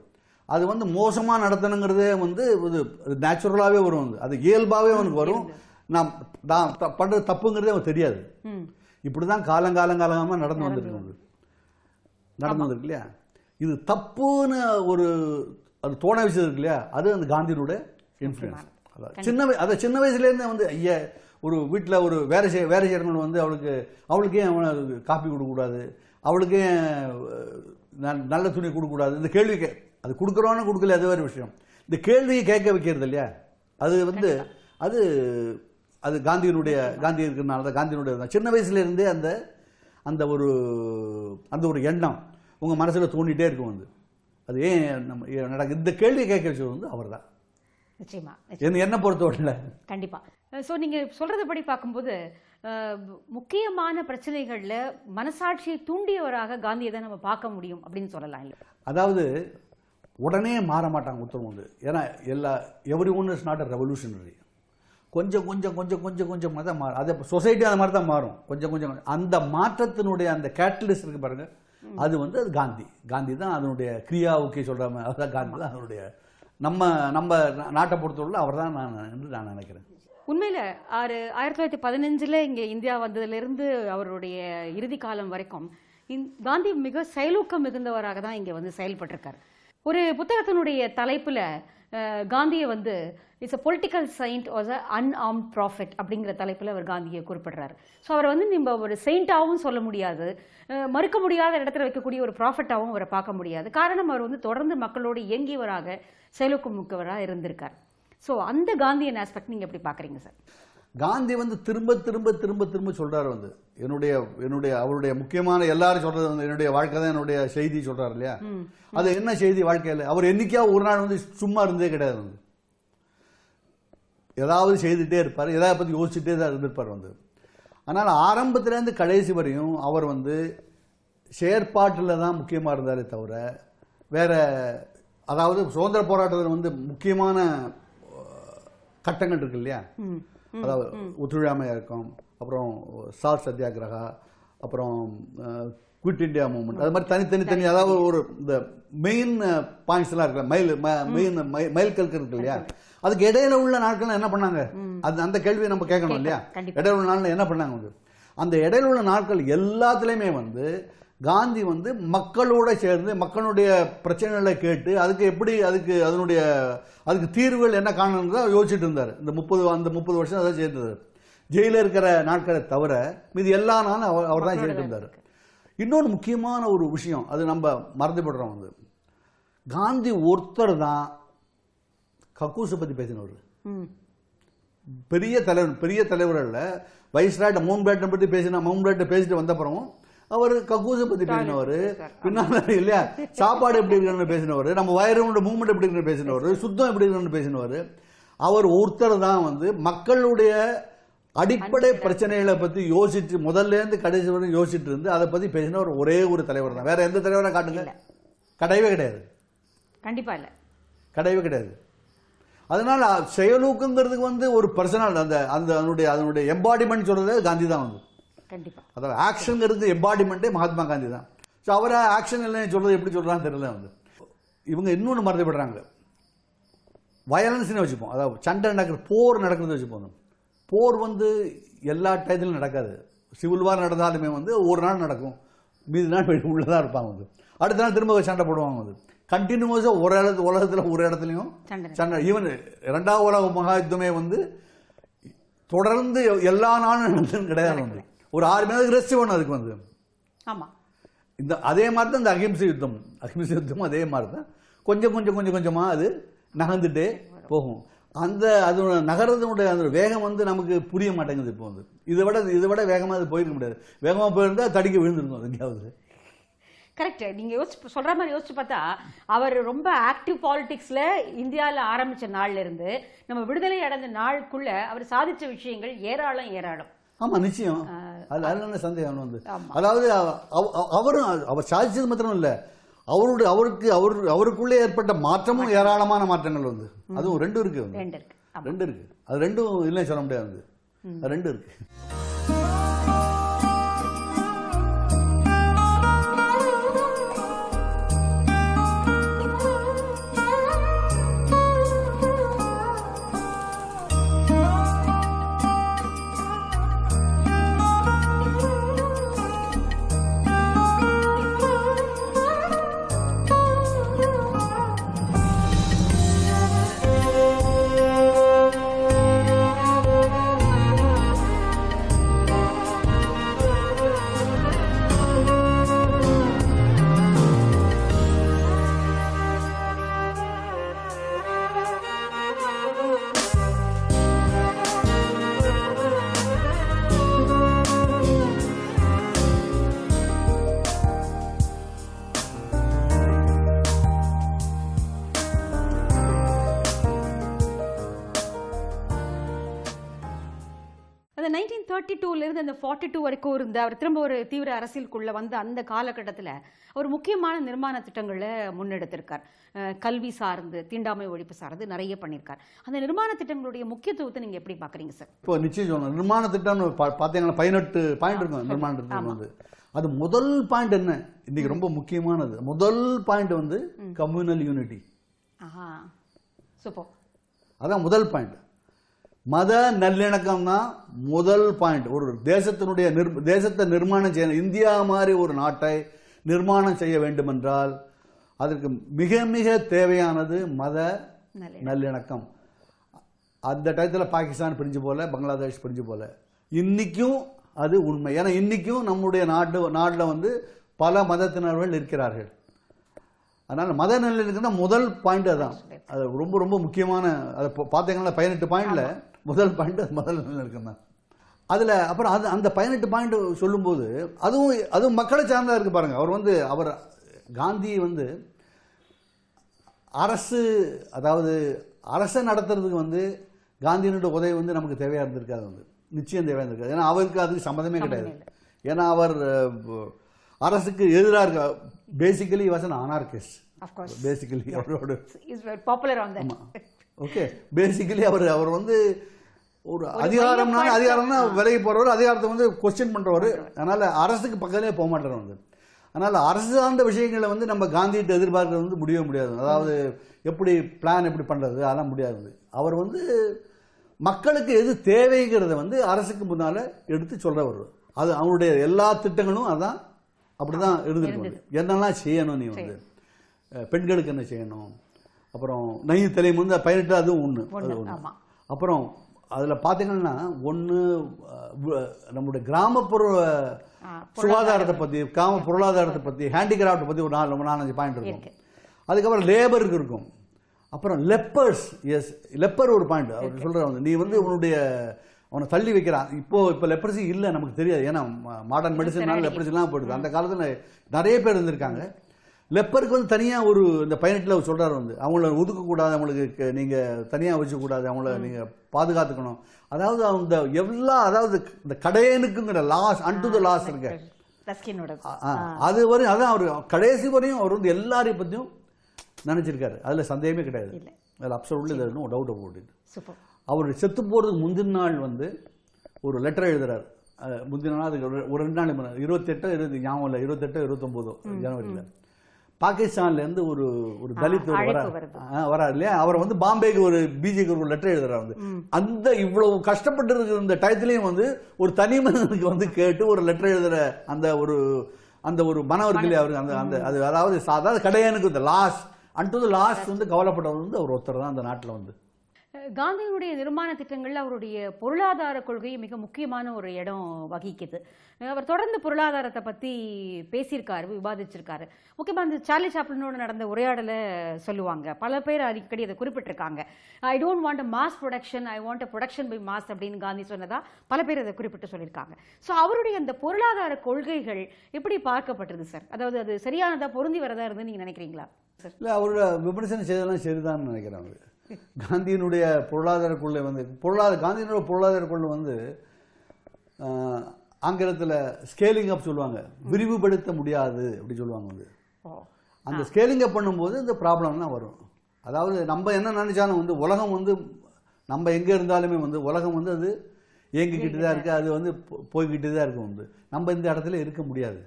அது வந்து மோசமா நடத்தணுங்கிறதே வந்து இது நேச்சுரலாவே வரும் வந்து அது இயல்பாவே அவனுக்கு வரும். நான் த- பண்றது தப்புங்கிறதே அவனுக்கு தெரியாது. ம். இப்படிதான் காலங்காலங்காலமா நடந்து வந்துருக்கு வந்து நடந்தது இருக்கு இல்லையா? இது தப்புன்னு ஒரு அது தோண வச்சது இருக்கு இல்லையா? அது அந்த காந்தியினுடைய இன்ஃப்ளூயன்ஸ் அதாவது சின்ன அதை சின்ன வயசுலேருந்தே வந்து ஐயா ஒரு வீட்டில் ஒரு வேலை செய்ய வேலை செய்யறவங்க வந்து அவளுக்கு அவளுக்கே அவனை காப்பி கொடுக்கக்கூடாது அவளுக்கே நல்ல துணி கொடுக்கக்கூடாது இந்த கேள்வி கே அது கொடுக்குறோன்னு கொடுக்கல அது வேறு விஷயம். இந்த கேள்வியை கேட்க வைக்கிறது இல்லையா? அது வந்து அது அது காந்தியினுடைய காந்தி இருக்கிறனால தான் காந்தியினுடைய. சின்ன வயசுல இருந்தே அந்த அந்த ஒரு அந்த ஒரு எண்ணம் உங்க மனசுல தோண்டிட்டே இருக்கும் வந்து அது ஏன் நம்ம ஏன் நடக்குது இந்த கேள்வி கேட்க வச்சது வந்து அவர் தான் நிச்சயமா என்ன பொறுத்தவரையில். கண்டிப்பா. ஸோ நீங்க சொல்றதுபடி பார்க்கும்போது முக்கியமான பிரச்சனைகள்ல மனசாட்சியை தூண்டியவராக காந்தியை தான் நம்ம பார்க்க முடியும் அப்படின்னு சொல்லலாம் இல்லை அதாவது உடனே மாற மாட்டாங்க உத்தரவு வந்து. ஏன்னா எல்லா everyone is not a revolutionary கொஞ்சம் கொஞ்சம் கொஞ்சம் கொஞ்சம் கொஞ்சமாக தான் மாறும் அது சொசைட்டி அந்த மாதிரி தான் மாறும். கொஞ்சம் கொஞ்சம் அந்த மாற்றத்தினுடைய அந்த கேட்டலிஸ்ட் இருக்கு பாருங்க. அது வந்து அது காந்தி. காந்தி தான் அதனுடைய கிரியா ஓகே மாதிரி அதுதான் காந்தி தான் அதனுடைய நம்ம நம்ம நாட்டை பொறுத்தவரை அவர் தான் நான் என்று நான் நினைக்கிறேன். உண்மையில் ஆறு ஆயிரத்தி தொள்ளாயிரத்தி பதினஞ்சில் இங்கே இந்தியா வந்ததுலேருந்து அவருடைய இறுதி காலம் வரைக்கும் இந் காந்தி மிக செயலூக்கம் மிகுந்தவராக தான் இங்கே வந்து செயல்பட்டிருக்கார். ஒரு புத்தகத்தினுடைய தலைப்பில் காந்தியை வந்து it's a political saint was a unarmed prophet அப்படிங்கிற தலைப்பில் அவர் காந்தியை குறிப்பிடுறாரு. ஸோ அவரை வந்து நம்ம ஒரு செயிண்டாகவும் சொல்ல முடியாது. மறுக்க முடியாத இடத்துல வைக்கக்கூடிய ஒரு ப்ராஃபிட்டாகவும் அவரை பார்க்க முடியாது. காரணம் அவர் வந்து தொடர்ந்து மக்களோடு இயங்கியவராக செயலூக்கம் மிக்கவராக இருந்திருக்கார். ஸோ அந்த காந்தியன் ஆஸ்பெக்ட் நீங்க எப்படி பாக்குறீங்க சார் காந்தி வந்து திரும்ப திரும்ப திரும்ப திரும்ப சொல்றாரு வந்து. என்னுடைய என்னுடைய அவருடைய முக்கியமான எல்லாரும் சொல்றது வந்து என்னுடைய வாழ்க்கை தான் என்னுடைய செய்தி சொல்றாரு இல்லையா? அது என்ன செய்தி வாழ்க்கையில்? அவர் என்னைக்கா ஒரு நாள் வந்து சும்மா இருந்தே கிடையாது வந்து. ஏதாவது செய்துட்டே இருப்பார் எதாவது பற்றி யோசிச்சுட்டே தான் இருந்திருப்பார் வந்து. ஆனால் ஆரம்பத்திலேருந்து கடைசி வரையும் அவர் வந்து செயற்பாட்டில் தான் முக்கியமாக இருந்தாரே தவிர வேற அதாவது சுதந்திர போராட்டத்தில் வந்து முக்கியமான அஹ், கட்டங்கள் இருக்கு இல்லையா? அதாவது ஒத்துழையாமை இயக்கம் அப்புறம் சால் சத்தியாகிரகா அப்புறம் குவிட் இந்தியா மூவ்மெண்ட். அது மாதிரி தனித்தனி தனி அதாவது ஒரு இந்த மெயின் பாயிண்ட்ஸ் எல்லாம் இருக்குல்ல மைல் மெயின் மைல் கல்கள் இருக்கு இல்லையா? அதுக்கு இடையில உள்ள நாட்கள் என்ன பண்ணாங்க? அது அந்த கேள்வியை நம்ம கேட்கணும் இல்லையா. இடையில உள்ள நாள்ல என்ன பண்ணாங்க? அந்த இடையில உள்ள நாட்கள் எல்லாத்துலயுமே வந்து காந்தி வந்து மக்களோட சேர்ந்து மக்களுடைய பிரச்சனைகளை கேட்டு அதுக்கு எப்படி அதுக்கு அதனுடைய அதுக்கு தீர்வுகள் என்ன காணணுங்கிறத யோசிச்சுட்டு இருந்தார். இந்த முப்பது அந்த முப்பது வருஷம் அதை சேர்ந்தது ஜெயில இருக்கிற நாட்களை தவிர மீதி எல்லா நாளும் அவர் அவர் தான் செய்துட்டு இருந்தார். இன்னொன்று முக்கியமான ஒரு விஷயம் அது நம்ம மறந்துவிடுறோம் வந்து. காந்தி ஒருத்தர் தான் கக்கூஸை பற்றி பேசினவர். பெரிய தலைவர் பெரிய தலைவர்கள்ல வைஸ்ராட் மவுண்ட் பத்தி பேசின மவுண்ட் பேசிட்டு வந்த அவர் கக்கூஸை பத்தி பேசினவர். பின்னால இல்லையா? சாப்பாடு எப்படி இருக்கணும்னு பேசினவர். நம்ம வயரோட மூவ்மெண்ட் எப்படி இருக்குன்னு பேசினவர். சுத்தம் எப்படி இருக்கணும்னு பேசினவர். அவர் ஒருத்தர் தான் வந்து மக்களுடைய அடிப்படை பிரச்சனைகளை பத்தி யோசிச்சு முதல்ல இருந்து கடைசி வரை யோசிச்சுட்டு இருந்து அதை பத்தி பேசினவர் ஒரே ஒரு தலைவர் தான். வேற எந்த தலைவரை காட்டுங்க? கிடையவே கிடையாது. கண்டிப்பா இல்ல. கிடையவே கிடையாது. அதனால செயலூக்கங்கிறதுக்கு வந்து ஒரு பர்சனல் அந்த அந்த அதனுடைய அதனுடைய எம்பாடிமெண்ட் சொல்றது காந்தி தான் வந்து. கண்டிப்பா. அதாவது ஆக்ஷனுங்கிறது எம்பாடிமெண்ட்டே மகாத்மா காந்தி தான் ஸோ அவரை ஆக்ஷன் இல்லைன்னு சொல்றது எப்படி சொல்றான்னு தெரியல வந்து. இவங்க இன்னொன்று மறந்துவிடுறாங்க வயலன்ஸ்னு வச்சுப்போம். அதாவது சண்டை நடக்கிற போர் நடக்கிறது வச்சுப்போம் போர் வந்து எல்லா டயத்திலும் நடக்காது. சிவில் வார் நடந்தாலுமே வந்து ஒரு நாள் நடக்கும். மீதி நாள் வெளி- உள்ளதா இருப்பாங்க வந்து. அடுத்த நாள் திரும்ப சண்டை போடுவாங்க வந்து. கண்டினியூஸாக ஒரு இடத்து உலகத்தில் ஒரு இடத்துலையும் சண்டை ஈவன் ரெண்டாவது உலக மகா யுத்தமே வந்து தொடர்ந்து எல்லா நாளும் நடந்ததுன்னு கிடையாது வந்து. ஒரு ஆறு மணி ரெஸ்ட் வேணும் அதுக்கு வந்து. ஆமா. இந்த அதே மாதிரி தான் இந்த அகிம்சை யுத்தம். அகிம்சை யுத்தமும் அதே மாதிரி தான் கொஞ்சம் கொஞ்சம் கொஞ்சம் கொஞ்சமா அது நகர்ந்துட்டே போகும். அந்த அதோட நகரத்தினுடைய அந்த வேகம் வந்து நமக்கு புரிய மாட்டேங்குது இப்போ வந்து. இதை விட இதை விட வேகமாக அது போயிருக்க முடியாது. வேகமாக போயிருந்தா தடிக்க விழுந்திருக்கும் அது எங்கேயாவது. கரெக்ட் நீங்க யோசிச்சு சொல்ற மாதிரி யோசிச்சு பார்த்தா அவர் ரொம்ப ஆக்டிவ் பாலிடிக்ஸ்ல இந்தியால ஆரம்பிச்ச நாள்ல இருந்து நம்ம விடுதலை அடைந்த நாளுக்குள்ள அவர் சாதிச்ச விஷயங்கள் ஏராளம் ஏராளம். ஆமா நிச்சயம். அது அதுல என்ன சந்தேகம் வந்து. அதாவது அவ- அவ- அவரும் அவர் சாதிச்சது மாத்திரம் இல்ல. அவருடைய அவருக்கு அவர் அவருக்குள்ளே ஏற்பட்ட மாற்றமும் ஏராளமான மாற்றங்கள் வந்து. அதுவும் ரெண்டும் இருக்கு வந்து. ரெண்டு இருக்கு. அது ரெண்டும் இல்லைன்னு சொல்ல முடியாது ரெண்டும் இருக்கு. ஃபார்ட்டி டூ வரைக்கும் இருந்த அவர் திரும்ப ஒரு தீவிர அரசியலுக்குள்ள வந்த அந்த காலகட்டத்தில் ஒரு முக்கியமான நிர்மாண திட்டங்களை முன்னெடுத்திருக்கார். கல்வி சார்ந்து தீண்டாமை ஒழிப்பு சார்ந்து நிறைய பண்ணியிருக்கார் அந்த நிர்மாண திட்டங்களுடைய முக்கியத்துவத்தை நீங்க எப்படி பார்க்குறீங்க சார்? இப்போ நிச்சயம் சொல்லணும். நிர்மாண திட்டம்னு பார்த்தீங்கன்னா பதினெட்டு பாயிண்ட் இருக்கும். நிர்மாண திட்டம் வந்து அது முதல் பாயிண்ட் என்ன? இன்னைக்கு ரொம்ப முக்கியமானது. முதல் பாயிண்ட் வந்து கம்யூனல் யூனிட்டி ஆஹா. சூப்பர். அதான் முதல் பாயிண்ட் மத நல்லிணக்கம் தான் முதல் பாயிண்ட் ஒரு தேசத்தினுடைய நிர் தேசத்தை நிர்மாணம் செய்ய இந்தியா மாதிரி ஒரு நாட்டை நிர்மாணம் செய்ய வேண்டுமென்றால் அதற்கு மிக மிக தேவையானது மத நல்ல நல்லிணக்கம். அந்த டயத்தில் பாகிஸ்தான் பிரிஞ்சு போல பங்களாதேஷ் பிரிஞ்சு போல. இன்னைக்கும் அது உண்மை. ஏன்னா இன்னைக்கும் நம்முடைய நாட்டு நாட்டில் வந்து பல மதத்தினர்கள் இருக்கிறார்கள் அதனால மத நல்லிணக்கம் தான் முதல் பாயிண்ட் அதான். அது ரொம்ப ரொம்ப முக்கியமான அதை பார்த்தீங்கன்னா பதினெட்டு பாயிண்ட்ல முதல் பாயிண்ட் முதல் தான் அதில் அப்புறம் அது அந்த பதினெட்டு பாயிண்ட் சொல்லும்போது அதுவும் அதுவும் மக்களை சார்ந்தா இருக்கு பாருங்க. அவர் வந்து அவர் காந்தி வந்து அரசு அதாவது அரசை நடத்துறதுக்கு வந்து காந்தியினுடைய உதவி வந்து நமக்கு தேவையா இருந்திருக்காது வந்து. நிச்சயம் தேவையா இருந்திருக்காது. ஏன்னா அவருக்கு அதுக்கு சம்மந்தமே கிடையாது. ஏன்னா அவர் அரசுக்கு எதிராக இருக்க basically was an anarchist basically அவரோட பாப்புலர் ஓகே பேசிக்கலி அவர் அவர் வந்து ஒரு அதிகாரம்னா அதிகாரம்னா விலகி போறவர் அதிகாரத்தை வந்து கொஸ்டின் பண்றவர். அதனால அரசுக்கு பக்கத்திலே போக மாட்டார் வந்து அதனால அரசு சார்ந்த விஷயங்களை வந்து நம்ம காந்திகிட்ட எதிர்பார்க்கறது வந்து முடியவே முடியாது. அதாவது எப்படி பிளான் எப்படி பண்றது? அதெல்லாம் முடியாது. அவர் வந்து மக்களுக்கு எது தேவைங்கிறத வந்து அரசுக்கு முன்னால எடுத்து சொல்றவர். அது அவருடைய எல்லா திட்டங்களும் அதான் அப்படிதான் இருந்திருக்கு வந்து. என்னெல்லாம் செய்யணும் நீ வந்து? பெண்களுக்கு என்ன செய்யணும்? அப்புறம் நெய் தலையும் வந்து பதினெட்டு அதுவும் ஒன்று அப்புறம் அதில் பார்த்தீங்கன்னா ஒன்று நம்முடைய கிராமப்புற சுகாதாரத்தை பற்றி கிராம பொருளாதாரத்தை பற்றி ஹேண்டிகிராஃப்ட் பற்றி ஒரு நாலு நாலஞ்சு பாயிண்ட் இருக்கும். இருக்கு. அதுக்கப்புறம் லேபருக்கு இருக்கும். அப்புறம் லெப்பர்ஸ் எஸ் லெப்பர் ஒரு பாயிண்ட் அவர் வந்து நீ வந்து உன்னுடைய அவனை தள்ளி வைக்கிறான். இப்போ இப்போ லெப்பர்சி இல்லை நமக்கு தெரியாது. ஏன்னா மாடர்ன் மெடிசனால லெப்பர்சிலாம் போயிடுது. அந்த காலத்தில் நிறைய பேர் இருந்திருக்காங்க. லெப்பருக்கு வந்து தனியாக ஒரு இந்த பதினெட்டில் சொல்றாரு வந்து. அவங்கள ஒதுக்கக்கூடாது அவங்களுக்கு க- நீங்க தனியாக வச்சுக்கூடாது அவங்கள நீங்க பாதுகாத்துக்கணும். அதாவது அந்த எல்லா அதாவது இந்த கடையனுக்குங்கிற லாஸ் அன்டு த லாஸ் இருக்க. அது வரையும் அதான் அவர் கடைசி வரையும் அவர் வந்து எல்லாரையும் பற்றியும் நினைச்சிருக்காரு. அதுல சந்தேகமே கிடையாது. அதில் absolutely doubt about it. Super. அவர் செத்து போறதுக்கு முந்தின நாள் வந்து ஒரு லெட்டர் எழுதுறாரு. முந்தின நாள் அதுக்கு ஒரு- ரெண்டு நாள் இருபத்தெட்டு இருபது ஞாபகம் இல்லை இருபத்தெட்டு இருபத்தொம்போதோ ஜனவரியில். பாகிஸ்தான்ல இருந்து ஒரு ஒரு தலித் வராரு. இல்லையா? அவர் வந்து பாம்பேக்கு ஒரு பிஜேக்கு ஒரு லெட்டர் எழுதுறாரு வந்து. அந்த இவ்வளவு கஷ்டப்பட்டு இருக்கிற இந்த டயத்துலயும் வந்து ஒரு தனி மனிதனுக்கு வந்து கேட்டு ஒரு லெட்டர் எழுதுற அந்த ஒரு அந்த ஒரு மனம் இருக்கு இல்லையா அவருக்கு? அந்த அந்த அது அதாவது சா- அதாவது கடையானுக்கு இந்த லாஸ் அன்டு த லாஸ்ட் வந்து கவலைப்பட்டவர் வந்து அவர் ஒருத்தர் தான் அந்த நாட்டுல வந்து. காந்தியினுடைய நிர்மாண திட்டங்களில் அவருடைய பொருளாதார கொள்கை மிக முக்கியமான ஒரு இடம் வகிக்குது. அவர் தொடர்ந்து பொருளாதாரத்தை பத்தி பேசியிருக்காரு விவாதிச்சிருக்காரு. முக்கியமாக அந்த சார்லி சாப்ளினோடு நடந்த உரையாடலை சொல்லுவாங்க. பல பேர் அடிக்கடி அதை குறிப்பிட்டிருக்காங்க. I don't want a mass production I want a production by mass அப்படின்னு காந்தி சொன்னதா பல பேர் அதை குறிப்பிட்டு சொல்லியிருக்காங்க. ஸோ அவருடைய அந்த பொருளாதார கொள்கைகள் எப்படி பார்க்கப்பட்டது சார் அதாவது அது சரியானதா பொருந்தி வரதா இருந்து நீங்க நினைக்கிறீங்களா சார் இல்லை அவரோட விமர்சனம் செய்ததெல்லாம் சரிதான் நினைக்கிறேன் காந்தியினுடைய பொருளாதார கொள்கை வந்து பொருளாதார காந்தியினுடைய பொருளாதார கொள்கை வந்து ஆங்கிலத்தில் ஸ்கேலிங் அப் சொல்லுவாங்க. விரிவுபடுத்த முடியாது அப்படி சொல்லுவாங்க வந்து. அந்த ஸ்கேலிங் அப் பண்ணும்போது இந்த ப்ராப்ளம்லாம் வரும். அதாவது நம்ம என்ன நினைச்சாலும் வந்து உலகம் வந்து நம்ம எங்கே இருந்தாலுமே வந்து உலகம் வந்து அது இயங்கிக்கிட்டு தான் இருக்கு. அது வந்து போய்கிட்டு தான் இருக்கும் வந்து. நம்ம இந்த இடத்துல இருக்க முடியாது.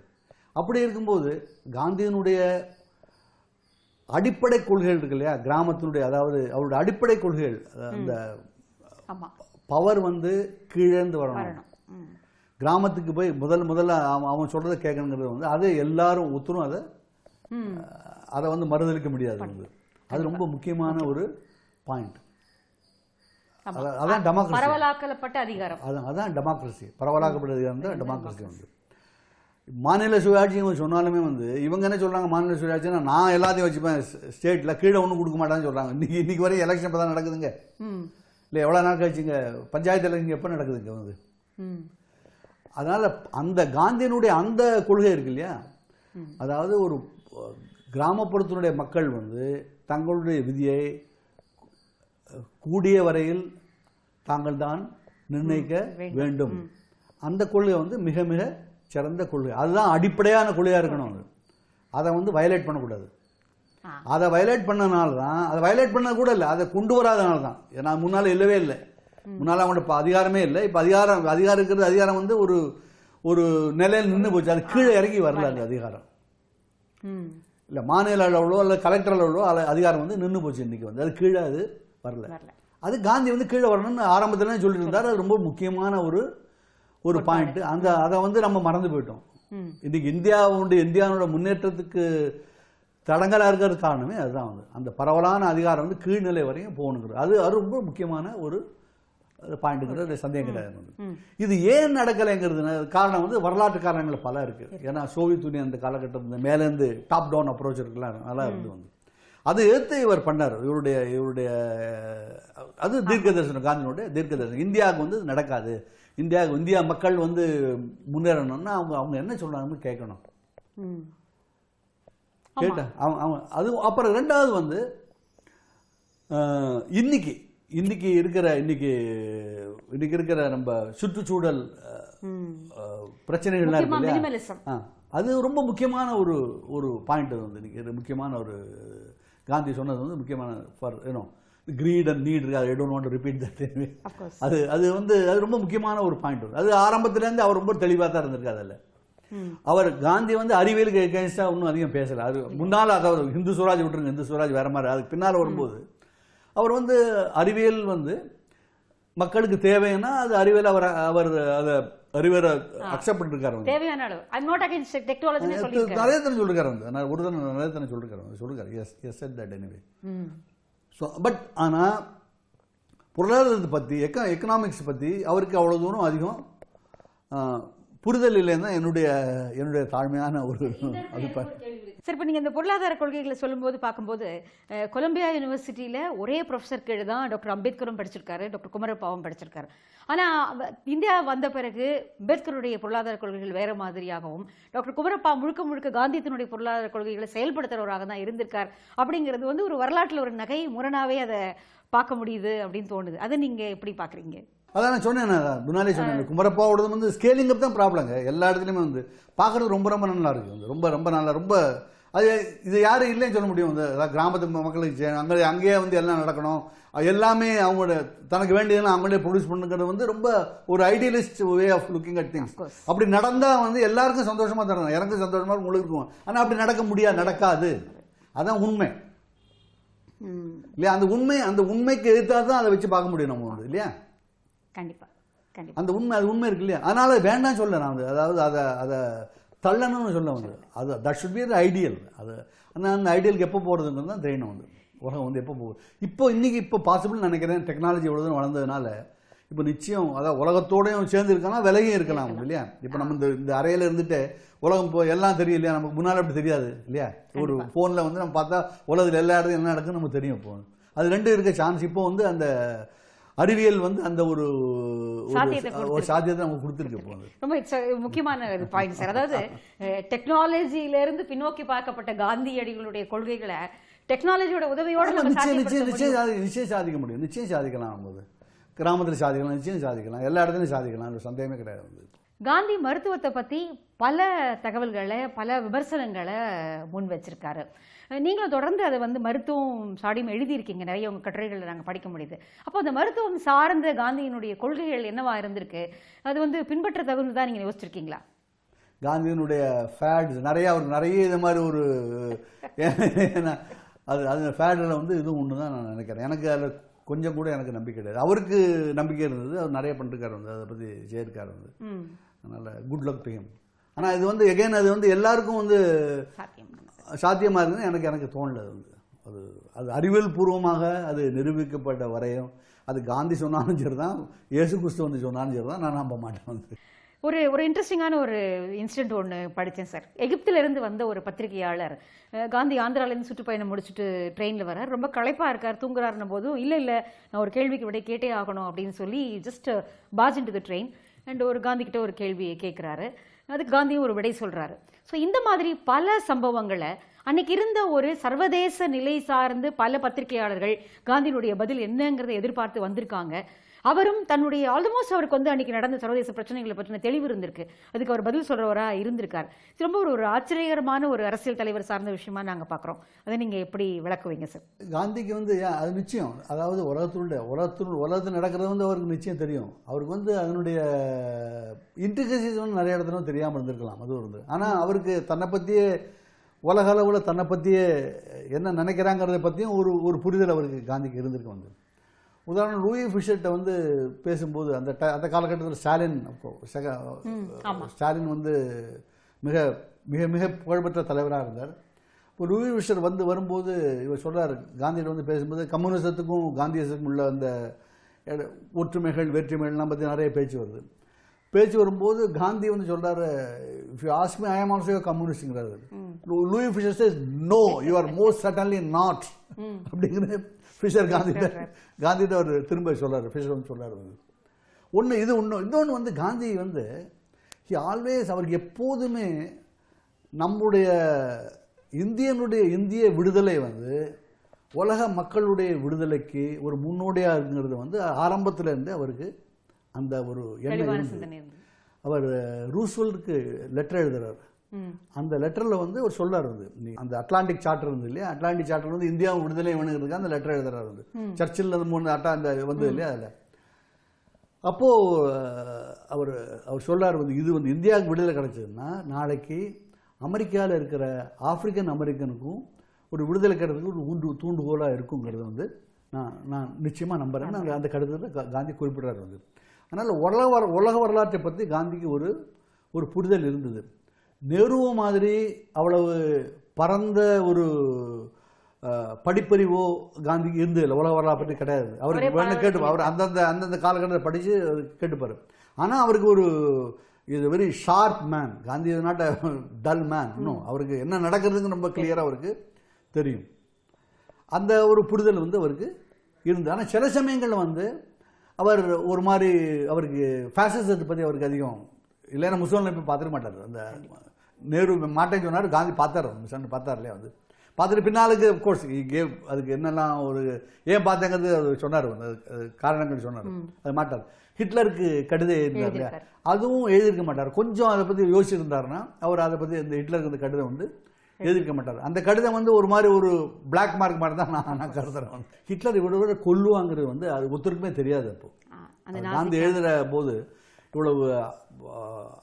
அப்படி இருக்கும்போது காந்தியினுடைய அடிப்படை கொள்கைகள் இருக்கு இல்லையா? கிராமத்தினுடைய அதாவது அவருடைய அடிப்படை கொள்கைகள். அந்த பவர் வந்து கீழேந்து வரணும். கிராமத்துக்கு போய் முதல் முதல்ல அவன் சொல்றதை கேட்கணுங்கிறது வந்து அது எல்லாரும் ஒத்துரும். அதை அதை வந்து மறுதளிக்க முடியாது வந்து. அது ரொம்ப முக்கியமான ஒரு பாயிண்ட். அதான் டெமோக்ரஸி பரவலாக்கப்பட்ட அதிகாரம். அதான் அதான் டெமோக்ரஸி பரவலாக்கப்பட்டது வந்து டெமோக்ரஸி வந்து. மாநில சுயாட்சி இவங்க சொன்னாலுமே வந்து இவங்க என்ன சொல்றாங்க மாநில சுயாட்சினா நான் எல்லாத்தையும் வச்சுப்பேன் ஸ்டேட்ல கீழே ஒன்றும் கொடுக்க மாட்டான்னு சொல்றாங்க. இன்னைக்கு இன்னைக்கு வரையும் எலெக்ஷன் இப்போ தான் நடக்குதுங்க இல்லை எவ்வளோ நாள் கழிச்சுங்க பஞ்சாயத்து எலெக்ஷன் எப்போ நடக்குதுங்க வந்து? அதனால அந்த காந்தியினுடைய அந்த கொள்கை இருக்கு இல்லையா? அதாவது ஒரு கிராமப்புறத்தினுடைய மக்கள் வந்து தங்களுடைய விதியை கூடிய வரையில் தாங்கள் தான் நிர்ணயிக்க வேண்டும். அந்த கொள்கை வந்து மிக மிக சிறந்த கொள்கை. அதுதான் அடிப்படையான கொள்கையாக இருக்கணும் அது. அதை வந்து வயலேட் பண்ணக்கூடாது. அதை வயலேட் பண்ணனால தான் அதை வயலேட் பண்ண கூட இல்லை அதை கொண்டு வராதனால தான் ஏன்னா முன்னால் இல்லவே இல்லை. முன்னால் அவங்கள்ட்ட இப்போ அதிகாரமே இல்லை. இப்போ அதிகாரம் அதிகாரம் இருக்கிறது அதிகாரம் வந்து ஒரு ஒரு நிலையில் நின்று போச்சு. அது கீழே இறங்கி வரல அந்த அதிகாரம். இல்லை மாநில அளவிலோ அல்ல கலெக்டர் அளவிலோ அதிகாரம் வந்து நின்று போச்சு இன்னைக்கு வந்து. அது கீழே அது வரல. அது காந்தி வந்து கீழே வரணும்னு ஆரம்பத்துல சொல்லிட்டு இருந்தார். அது ரொம்ப முக்கியமான ஒரு ஒரு பாயிண்ட் அந்த அதை வந்து நம்ம மறந்து போயிட்டோம். இன்னைக்கு இந்தியாவுடைய இந்தியாவோட முன்னேற்றத்துக்கு தடங்கலா இருக்கிறது காரணமே அதுதான் வந்து. அந்த பரவலான அதிகாரம் வந்து கீழ்நிலை வரையும் போகணுங்கிறது. அது அது ரொம்ப முக்கியமான ஒரு பாயிண்ட்டுங்கிறது சந்தேகம் கிடையாது இது ஏன் நடக்கலைங்கிறது காரணம் வந்து வரலாற்று காரணங்கள் பல இருக்கு. ஏன்னா சோவியத் யூனியன் அந்த காலகட்டத்தில் மேலேருந்து டாப் டவுன் அப்ரோச் இருக்குல்ல நல்லா இருந்து வந்து. அது எடுத்து இவர் பண்ணார். இவருடைய இவருடைய அது தீர்க்க தரிசனம் காந்தியினுடைய தீர்க்க தரிசனம் இந்தியாவுக்கு வந்து நடக்காது. இந்தியாவுக்கு இந்தியா மக்கள் வந்து முன்னேறணும்னா அவங்க அவங்க என்ன சொல்றாங்கன்னு கேட்கணும். கேட்டேன் அவன் அவன் அது அப்புறம் ரெண்டாவது வந்து இன்னைக்கு இன்னைக்கு இருக்கிற இன்னைக்கு இன்னைக்கு இருக்கிற நம்ம சுற்றுச்சூழல் பிரச்சனைகள்லாம் இருக்கு அது ரொம்ப முக்கியமான ஒரு ஒரு பாயிண்ட் வந்து இன்னைக்கு. முக்கியமான ஒரு காந்தி சொன்னது வந்து முக்கியமான for you know greed and need I don't want repeat that அது அது வந்து அது ரொம்ப முக்கியமான ஒரு பாயிண்ட் அது ஆரம்பத்துலேருந்து அவர் ரொம்ப தெளிவாக தான் இருந்திருக்காரு அதில். அவர் காந்தி வந்து அறிவியலுக்கு எகேன்ஸ்டா ஒன்றும் அதிகம் பேசல. அது முன்னால் அதாவது ஹிந்து சுவராஜ் விட்டுருங்க ஹிந்து சுவராஜ் வேற மாதிரி. அதுக்கு பின்னால் வரும்போது அவர் வந்து அறிவியல் வந்து மக்களுக்கு தேவைன்னா அது அறிவியல் அவர் அவர் அதை அறிவியலை அக்செப்ட் பண்ணிருக்காரு. தேவையான அளவு. ஐ நாட் அகைன்ஸ்ட் டெக்னாலஜினே சொல்லியிருக்காரு. நிறைய தடவை சொல்லிருக்காரு வந்து. நான் ஒரு தடவை நிறைய தடவை சொல்லிருக்காரு. சொல்லிருக்காரு yes yes said that anyway so but ஆனால் பொருளாதாரத்தை பற்றி எக்க எக்கனாமிக்ஸ் பற்றி அவருக்கு அவ்வளோ தூரம் அதிகம் புரிதல் இல்லைன்னு தான் என்னுடைய என்னுடைய தாழ்மையான ஒரு அபிப்பிராயம். சரி இப்போ நீங்கள் இந்த பொருளாதார கொள்கைகளை சொல்லும்போது பார்க்கும்போது கொலம்பியா யூனிவர்சிட்டியில் ஒரே ப்ரொஃபஸர் கீழே தான் டாக்டர் அம்பேத்கரும் படிச்சிருக்காரு டாக்டர் குமரப்பாவும் படிச்சிருக்காரு. ஆனால் இந்தியா வந்த பிறகு அம்பேத்கருடைய பொருளாதார கொள்கைகள் வேறு மாதிரியாகவும் டாக்டர் குமரப்பா முழுக்க முழுக்க காந்தியத்தினுடைய பொருளாதார கொள்கைகளை செயல்படுத்துகிறவராக தான் இருந்திருக்கார். அப்படிங்கிறது வந்து ஒரு வரலாற்றில் ஒரு நகை முரணாவே அதை பார்க்க முடியுது அப்படின்னு தோணுது. அதை நீங்கள் எப்படி பார்க்குறீங்க? அதான் நான் சொன்னேன் நான் முன்னாலே சொன்னேன் குமரப்பாவோடது வந்து ஸ்கேலிங் தான் ப்ராப்ளங்க எல்லா இடத்துலையுமே வந்து. பார்க்கறது ரொம்ப ரொம்ப நல்லா இருக்கு. வந்து ரொம்ப ரொம்ப நல்லா ரொம்ப அது இது யாரும் இல்லைன்னு சொல்ல முடியும். வந்து அதாவது கிராமத்து மக்களுக்கு அங்கே அங்கேயே வந்து எல்லாம் நடக்கணும். எல்லாமே அவங்களோட தனக்கு வேண்டியதெல்லாம் அவங்களே ப்ரொடியூஸ் பண்ணுங்கிறது வந்து ரொம்ப ஒரு idealist way of looking at things. அப்படி நடந்தா வந்து எல்லாருக்கும் சந்தோஷமா தரணும் எனக்கும் சந்தோஷமா இருக்கும் உங்களுக்கு இருக்கும். ஆனால் அப்படி நடக்க முடியாது நடக்காது. அதான் உண்மை. இல்லையா? அந்த உண்மை அந்த உண்மைக்கு எதிர்த்தா தான் அதை வச்சு பார்க்க முடியும் நம்ம இல்லையா? கண்டிப்பாக கண்டிப்பாக அந்த உண்மை அது உண்மை இருக்கு இல்லையா? அதனால வேண்டாம் சொல்ல நான் வந்து அதாவது அதை அதை தள்ளணும்னு சொல்ல வந்து. அது தட் ஷுட் பி ஐடியல் அது அந்த அந்த ஐடியலுக்கு எப்போ போகிறதுங்கிறது தான் தெரியணும் வந்து. உலகம் வந்து எப்போ போகுது? இப்போ இன்னைக்கு இப்போ பாசிபிள் நினைக்கிறேன் டெக்னாலஜி தூரம் வளர்ந்ததுனால இப்போ நிச்சயம் அதாவது உலகத்தோடையும் சேர்ந்து இருக்கலாம் விலகியும் இருக்கலாம் இல்லையா? இப்போ நம்ம இந்த இந்த அறையில இருந்துட்டு உலகம் இப்போ எல்லாம் தெரியும் இல்லையா? நமக்கு முன்னால் அப்படி தெரியாது இல்லையா? ஒரு ஃபோனில் வந்து நம்ம பார்த்தா உலகத்தில் எல்லா இடத்துலையும் என்ன நடக்குன்னு நமக்கு தெரியும் இப்போ. அது ரெண்டும் இருக்க சான்ஸ் இப்போ வந்து அந்த அறிவியல் வந்து அந்த ஒரு ஒரு- சாத்தியத்தை நமக்கு கொடுத்துருக்கு வந்து ரொம்ப முக்கியமான பாயிண்ட் சார் அதாவது டெக்னாலஜியில இருந்து பின்னோக்கி பார்க்கப்பட்ட காந்தியடிகளுடைய கொள்கைகளை டெக்னாலஜியோட உதவியோட நிச்சயம் நிச்சயம் நிச்சயம். சாதி- நிச்சயம் சாதிக்க முடியும். நிச்சயம் சாதிக்கலாம் நம்ம கிராமத்தில் சாதிக்கலாம் நிச்சயம் சாதிக்கலாம். எல்லா இடத்துலையும் சாதிக்கலாம் சந்தேகமே கிடையாது. காந்தி மருத்துவத்தை பத்தி பல தகவல்களை பல விமர்சனங்களை முன் வச்சிருக்காரு. நீங்களும் தொடர்ந்து அதை வந்து மருத்துவம் சாடியும் எழுதியிருக்கீங்க. நிறைய உங்க கட்டுரைகளை நாங்கள் படிக்க முடியுது. அப்போ அந்த மருத்துவம் சார்ந்த காந்தியினுடைய கொள்கைகள் என்னவா இருந்திருக்கு? அது வந்து பின்பற்ற தகுந்து தான் நீங்க யோசிச்சிருக்கீங்களா? காந்தியினுடைய ஃபேட்ஸ் நிறைய அவருக்கு நிறைய இது மாதிரி ஒரு அது அது ஃபேடில் வந்து இதுவும் ஒன்று தான் நான் நினைக்கிறேன். எனக்கு அதில் கொஞ்சம் கூட எனக்கு நம்பிக்கை கிடையாது. அவருக்கு நம்பிக்கை இருந்தது அவர் நிறைய பண்ணிருக்காரு வந்து அதை பற்றி செய்யிருக்காரு வந்து. அதனால் குட் லக் டு ஹிம் ஆனால் இது வந்து எகைன் அது வந்து எல்லாருக்கும் வந்து சாத்தியம் சாத்தியமாக இருக்குன்னு எனக்கு எனக்கு தோணல அது வந்து. அது அது அறிவியல் பூர்வமாக அது நிரூபிக்கப்பட்ட வரையும் அது காந்தி சொன்னாலும் சரி தான் இயேசு கிறிஸ்து வந்து சொன்னாலும் சரி தான் நான் நம்ப மாட்டேன் வந்து. ஒரு ஒரு இன்ட்ரெஸ்டிங்கான ஒரு இன்சிடென்ட் ஒன்று படித்தேன் சார் எகிப்தில இருந்து வந்த ஒரு பத்திரிகையாளர் காந்தி ஆந்திராலேருந்து சுற்றுப்பயணம் முடிச்சுட்டு ட்ரெயினில் வரார் ரொம்ப களைப்பாக இருக்கார் தூங்குறாருன்ன போதும் இல்லை இல்லை நான் ஒரு கேள்விக்கு விட கேட்டே ஆகணும் அப்படின்னு சொல்லி just push into the train and ஒரு காந்தி கிட்ட ஒரு கேள்வியை கேட்குறாரு அதுக்கு காந்தியும் ஒரு விடை சொல்கிறாரு ஸோ இந்த மாதிரி பல சம்பவங்களை அன்னைக்கு இருந்த ஒரு சர்வதேச நிலை சார்ந்து பல பத்திரிகையாளர்கள் காந்தியினுடைய பதில் என்னங்கிறதை எதிர்பார்த்து வந்திருக்காங்க. அவரும் தன்னுடைய ஆல்மோஸ்ட் அவருக்கு வந்து அன்னைக்கு நடந்த சர்வதேச பிரச்சனைகளை பற்றின தெளிவு இருந்திருக்கு. அதுக்கு அவர் பதில் சொல்றவரா இருந்திருக்கார். ரொம்ப ஒரு ஒரு ஆச்சரியகரமான ஒரு அரசியல் தலைவர் சார்ந்த விஷயமா நாங்கள் பார்க்குறோம் அதை நீங்கள் எப்படி விளக்குவீங்க சார்? காந்திக்கு வந்து அது நிச்சயம். அதாவது உலகத்தினுடைய உலகத்தில் உலகத்தில் நடக்கிறது வந்து அவருக்கு நிச்சயம் தெரியும். அவருக்கு வந்து அதனுடைய இன்டிகசிஸ் வந்து நிறைய இடத்துல தெரியாமல் இருந்திருக்கலாம். அது இருந்து ஆனால் அவருக்கு தன்னை பற்றியே உலக அளவில் தன்னை பற்றியே என்ன நினைக்கிறாங்கிறத பற்றியும் ஒரு ஒரு புரிதல் அவருக்கு காந்திக்கு இருந்திருக்கு வந்து உதாரணம் லூயி ஃபிஷர்கிட்ட வந்து பேசும்போது அந்த ட- அந்த காலகட்டத்தில் ஸ்டாலின் அப்போ செக- ஆமா. ஸ்டாலின் வந்து மிக மிக மிக புகழ்பெற்ற தலைவராக இருந்தார். இப்போ லூயி ஃபிஷர் வந்து வரும்போது இவர் சொல்றாரு காந்தியிட வந்து பேசும்போது கம்யூனிசத்துக்கும் காந்தியத்துக்கும் உள்ள அந்த ஒற்றுமைகள் வெற்றிமைகள்லாம் பற்றி நிறைய பேச்சு வருது. பேச்சு வரும்போது காந்தி வந்து சொல்றாரு if you ask me I am also கம்யூனிஸ்ட்ங்கிறாரு. Louis Fischer says no you are most certainly not அப்படிங்கிற ஃபிஷர் காந்தி காந்திகிட்ட அவர் திரும்ப சொல்றாரு ஃபிஷர் வந்து சொல்றாரு வந்து ஒன்று இது ஒன்று இன்னொன்று வந்து காந்தி வந்து ஹி ஆல்வேஸ் அவருக்கு எப்போதுமே நம்முடைய இந்தியனுடைய இந்திய விடுதலை வந்து உலக மக்களுடைய விடுதலைக்கு ஒரு முன்னோடியாக இருக்குங்கிறது வந்து ஆரம்பத்துல இருந்து அவருக்கு அந்த ஒரு எண்ணம் அவர் ரூஸ்வெல்ட்க்கு லெட்டர் எழுதுறாரு. ம். அந்த லெட்டரில் வந்து அவர் சொல்றாரு வந்து. அந்த அட்லாண்டிக் சார்ட்டர் இருந்து இல்லையா? அட்லாண்டிக் சார்ட்டர் வந்து இந்தியா விடுதலை வேணுங்கிறதுக்கு அந்த லெட்டர் எழுதுறாரு வந்து. சர்ச்சில் அது மூணு அட்டா அந்த வந்து இல்லையா அதில்? அப்போ அஹ், அவர் அவர் சொல்றாரு வந்து இது வந்து இந்தியாவுக்கு விடுதலை கிடைச்சதுன்னா நாளைக்கு அமெரிக்காவில் இருக்கிற ஆப்பிரிக்கன் அமெரிக்கனுக்கும் ஒரு விடுதலை கிடைக்கிறதுக்கு ஒரு ஊண்டு தூண்டுகோலாக இருக்குங்கிறது வந்து நான் நான் நிச்சயமாக நம்புறேன். அந்த அந்த கடிதத்தில் காந்தி குறிப்பிடுறாரு வந்து. அதனால் உலக வர உலக வரலாற்றை பற்றி காந்திக்கு ஒரு ஒரு புரிதல் இருந்தது. நேரு மாதிரி அவ்வளவு பரந்த ஒரு படிப்பறிவோ காந்திக்கு இருந்ததில்லை உலக வரலாறு பற்றி கிடையாது. அவருக்கு வேணும் கேட்டு அவர் அந்தந்த அந்தந்த காலகட்டத்தில் படித்து கேட்டுப்பார். ஆனால் அவருக்கு ஒரு இது very sharp man Gandhi is not dull man இன்னும் அவருக்கு என்ன நடக்கிறதுன்னு ரொம்ப கிளியராக அவருக்கு தெரியும். அந்த ஒரு புரிதல் வந்து அவருக்கு இருந்தது. ஆனால் சில சமயங்களில் வந்து அவர் ஒரு மாதிரி அவருக்கு ஃபேஷனிசத்தை பற்றி அவருக்கு அதிகம் இல்லைன்னா முஸ்லீம் இப்போ பார்த்துக்க மாட்டார். அந்த நேரு மாட்டேன்னு சொன்னார் காந்தி பார்த்தார் மிஷன் பார்த்தார் இல்லையா வந்து. பார்த்துட்டு பின்னாலுக்கு கோர்ஸ் கேவ் அதுக்கு என்னெல்லாம் ஒரு ஏன் பார்த்தேங்கிறது அவர் சொன்னார் வந்து அது காரணங்கள் சொன்னார். அது மாட்டார். ஹிட்லருக்கு கடிதம் எழுதினார் இல்லையா. அதுவும் எழுதியிருக்க மாட்டார். கொஞ்சம் அதை பற்றி யோசிச்சிருந்தாருன்னா அவர் அதை பற்றி இந்த ஹிட்லருக்கு அந்த கடிதம் வந்து எழுதியிருக்க மாட்டார். அந்த கடிதம் வந்து ஒரு மாதிரி ஒரு பிளாக் மார்க் மாதிரி தான் நான் நான் கருதுறேன். வந்து. ஹிட்லர் இவ்வளவு விட கொல்லுவாங்கிறது வந்து அது ஒருத்தருக்குமே தெரியாது அப்போ. ஆ, அந்த அது நாசி காந்தி எழுதுற போது இவ்வளவு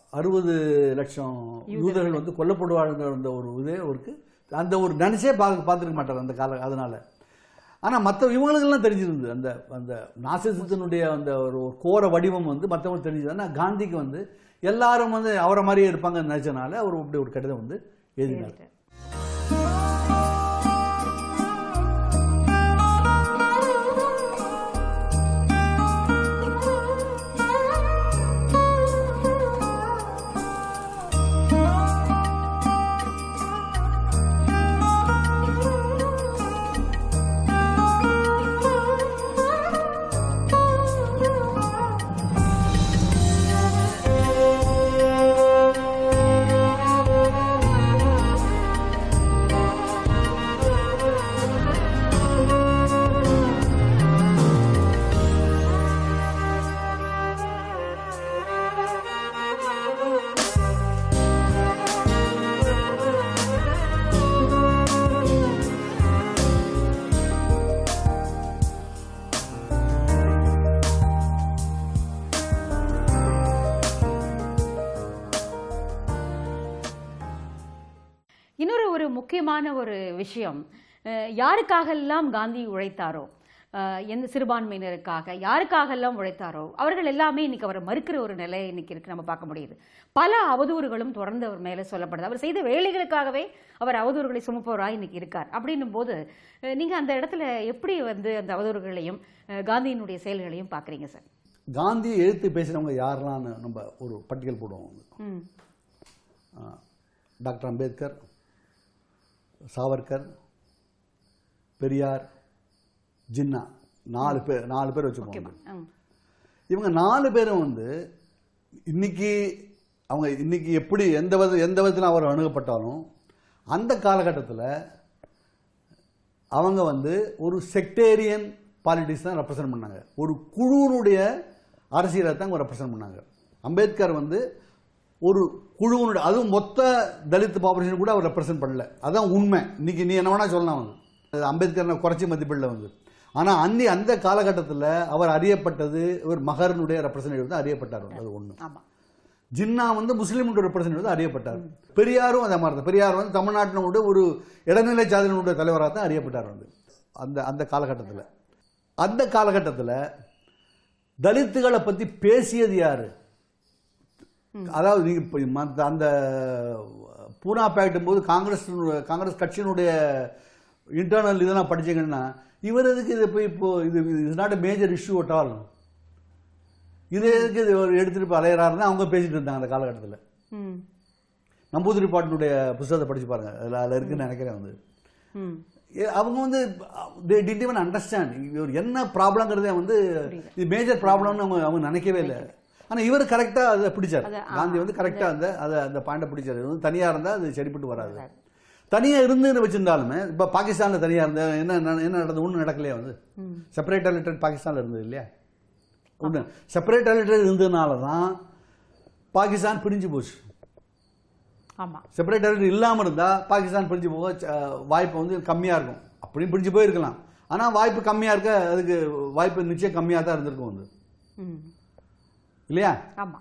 அறுபது லட்சம் யூதர்கள். வந்து கொல்லப்படுவாங்கிற அந்த ஒரு இதே அவருக்கு அந்த ஒரு நினைச்சே பார்க்க பார்த்துருக்க மாட்டார் அந்த கால அதனால. ஆனால் மற்ற இவங்களுக்கெல்லாம் தெரிஞ்சிருந்தது. அந்த அந்த நாசிசத்தினுடைய அந்த ஒரு ஒரு கோர வடிவம் வந்து மற்றவங்களுக்கு தெரிஞ்சது. ஆனால் காந்திக்கு வந்து எல்லாரும் வந்து அவரை மாதிரியே இருப்பாங்கன்னு நினைச்சனால அவர் இப்படி ஒரு கடிதம் வந்து எழுதினார். முக்கியமான ஒரு விஷயம். யாருக்காகெல்லாம் காந்தி உழைத்தாரோ எந்த சிறுபான்மையினருக்காக யாருக்காகெல்லாம் உழைத்தாரோ அவர்கள் எல்லாமே இன்னைக்கு அவரை மறுக்கிற ஒரு நிலை இன்னைக்கு இருக்கு நம்ம பார்க்க முடியுது. பல அவதூறுகளும் தொடர்ந்து அவர் மேலே சொல்லப்படுது. அவர் செய்த வேலைகளுக்காகவே அவர் அவதூறுகளை சுமப்பவராய் இன்னைக்கு இருக்கார். அப்படின்னும் போது அஹ், நீங்க அந்த இடத்துல எப்படி வந்து அந்த அவதூறுகளையும் காந்தியினுடைய செயல்களையும் பார்க்குறீங்க சார்? காந்தி எழுத்து பேசினவங்க யாரெல்லாம்னு நம்ம ஒரு பட்டியல் போடுவோம். டாக்டர் அம்பேத்கர் சாவர்கர் பெரியார் ஜின்னா. நாலு பேர் நாலு பேர் ம். இவங்க நாலு பேரும் வந்து இன்னைக்கு அவங்க இன்னைக்கு எப்படி எந்த வித எந்த விதத்தில் அவர் அணுகப்பட்டாலும் அந்த காலகட்டத்தில் அவங்க வந்து ஒரு செக்டேரியன் பாலிட்டிக்ஸ் தான் ரெப்ரசன்ட் பண்ணாங்க. ஒரு குழுவினுடைய அரசியலை தான் அவங்க ரெப்ரசன்ட் பண்ணாங்க. அம்பேத்கர் வந்து ஒரு குழுவினுடைய அதுவும் மொத்த தலித் பாப்புலேஷன் கூட அவர் ரெப்ரசன்ட் பண்ணல. அதான் உண்மை. இன்னைக்கு நீ என்ன வேணா சொல்லலாம் வந்து அது அம்பேத்கர் குறைச்சி மதிப்பிடல வந்து ஆனால் அந்தி அந்த காலகட்டத்தில் அவர் அறியப்பட்டது ஒரு மகரனுடைய ரெப்ரசன்டேட்டிவ் தான் அறியப்பட்டார். அது ஒன்று ஆமா. ஜின்னா வந்து முஸ்லீமுடைய ரெப்ரசன்டேட்டிவ் தான் அறியப்பட்டார். பெரியாரும் அதே மாதிரி தான் பெரியார் வந்து தமிழ்நாட்டினுடைய ஒரு இடைநிலை சாதனையுடைய தலைவராக தான் அறியப்பட்டார் வந்து அந்த அந்த காலகட்டத்தில். அந்த காலகட்டத்தில் தலித்துகளை பற்றி பேசியது யாரு? அதாவது நீங்க அந்த பூனா பேக்டும் போது காங்கிரஸ் காங்கிரஸ் கட்சியினுடைய இன்டர்னல் இதெல்லாம் படிச்சீங்கன்னா இவர் எதுக்கு இது போய் இப்போ இது is not major issue at all இது எதுக்கு இது எடுத்துட்டு போய் அலையிறாருன்னு அவங்க பேசிட்டு இருந்தாங்க அந்த காலகட்டத்தில். நம்பூதிரி பாட்டினுடைய புத்தகத்தை படிச்சு பாருங்க. அதில் அதில் இருக்குன்னு நினைக்கிறேன் வந்து. அவங்க வந்து தே டிட் even அண்டர்ஸ்டாண்ட் இவர் என்ன ப்ராப்ளங்கிறதே வந்து இது மேஜர் ப்ராப்ளம்னு அவங்க அவங்க நினைக்கவே இல்லை. ஆனா இவர் கரெக்டா அதை பிடிச்சார். காந்தி வந்து கரெக்டா அந்த அதை அந்த பாயிண்ட பிடிச்சார். இது வந்து தனியா இருந்தா அது சரிப்பட்டு வராது. தனியா இருந்து வச்சிருந்தாலுமே இப்ப பாகிஸ்தான்ல தனியா இருந்த என்ன என்ன- நடந்தது? ஒன்றும் நடக்கலையே வந்து செப்பரேட் அலிட்டட் பாகிஸ்தான்ல இருந்தது இல்லையா? ஒன்று செப்பரேட் அலிட்டட் இருந்ததுனால தான் பாகிஸ்தான் பிரிஞ்சு போச்சு. ஆமா. செப்பரேட் டெரிட்டரி இல்லாமல் இருந்தால் பாகிஸ்தான் பிரிஞ்சு போக வாய்ப்பு வந்து கம்மியாக இருக்கும். அப்படியும் பிரிஞ்சு போயிருக்கலாம். ஆனால் வாய்ப்பு கம்மியாக இருக்க அதுக்கு வாய்ப்பு நிச்சயம் கம்மியாக தான் இருந்திருக்கும் வந்து. இல்லையா? ஆமா.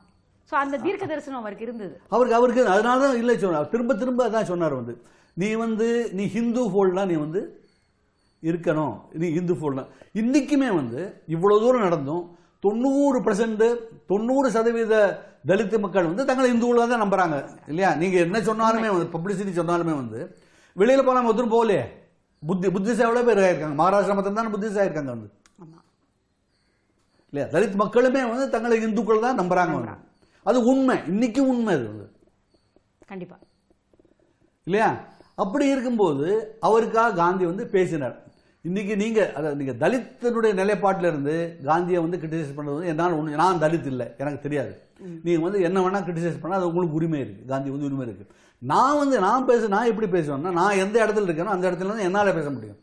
சோ அந்த தீர்க்க தரிசனம் அவருக்கு இருந்தது. அவருக்கு அவருக்கு அதனால தான் இல்லை சொன்னார். திரும்ப திரும்ப அதான் சொன்னார் வந்து. நீ வந்து நீ ஹிந்து ஃபோல்டாக நீ வந்து இருக்கணும். நீ இந்து ஃபோல்டா இன்னைக்குமே வந்து இவ்வளவு தூரம் நடந்தும் தொண்ணூறு பர்சன்ட் தொண்ணூறு சதவீத தலித் மக்கள் வந்து தங்களை இந்துவில் தான் நம்புறாங்க. இல்லையா? நீங்க என்ன சொன்னாலுமே வந்து பப்ளிசிட்டி சொன்னாலுமே வந்து வெளியில போனா ஒருத்தரும் போகலையே. புத்தி புத்திசா எவ்வளவு பேர் ஆயிருக்காங்க? மகாராஷ்டிரா மட்டும் தான் புத்திசா ஆயிருக்காங்க வந்து. இல்லையா? தலித் மக்களுமே வந்து தங்களை இந்துக்கள் தான் நம்புறாங்க. அது உண்மை. இன்னைக்கு உண்மை அது. கண்டிப்பா. இல்லையா? அப்படி இருக்கும்போது அவருக்காக காந்தி வந்து பேசினார். இன்னைக்கு நீங்க அதாவது நீங்க தலித்தனுடைய நிலைப்பாட்டில இருந்து காந்தியை வந்து கிரிட்டிசைஸ் பண்றது என்னால் ஒண்ணு நான் தலித் இல்லை எனக்கு தெரியாது. நீங்க வந்து என்ன வேணா கிரிட்டிசைஸ் பண்ணா அது உங்களுக்கு உரிமை இருக்கு. காந்தி வந்து உரிமை இருக்கு. நான் வந்து நான் பேச நான் எப்படி பேசுவேன்னா நான் எந்த இடத்துல இருக்கேனோ அந்த இடத்துல இருந்து என்னால பேச முடியும்.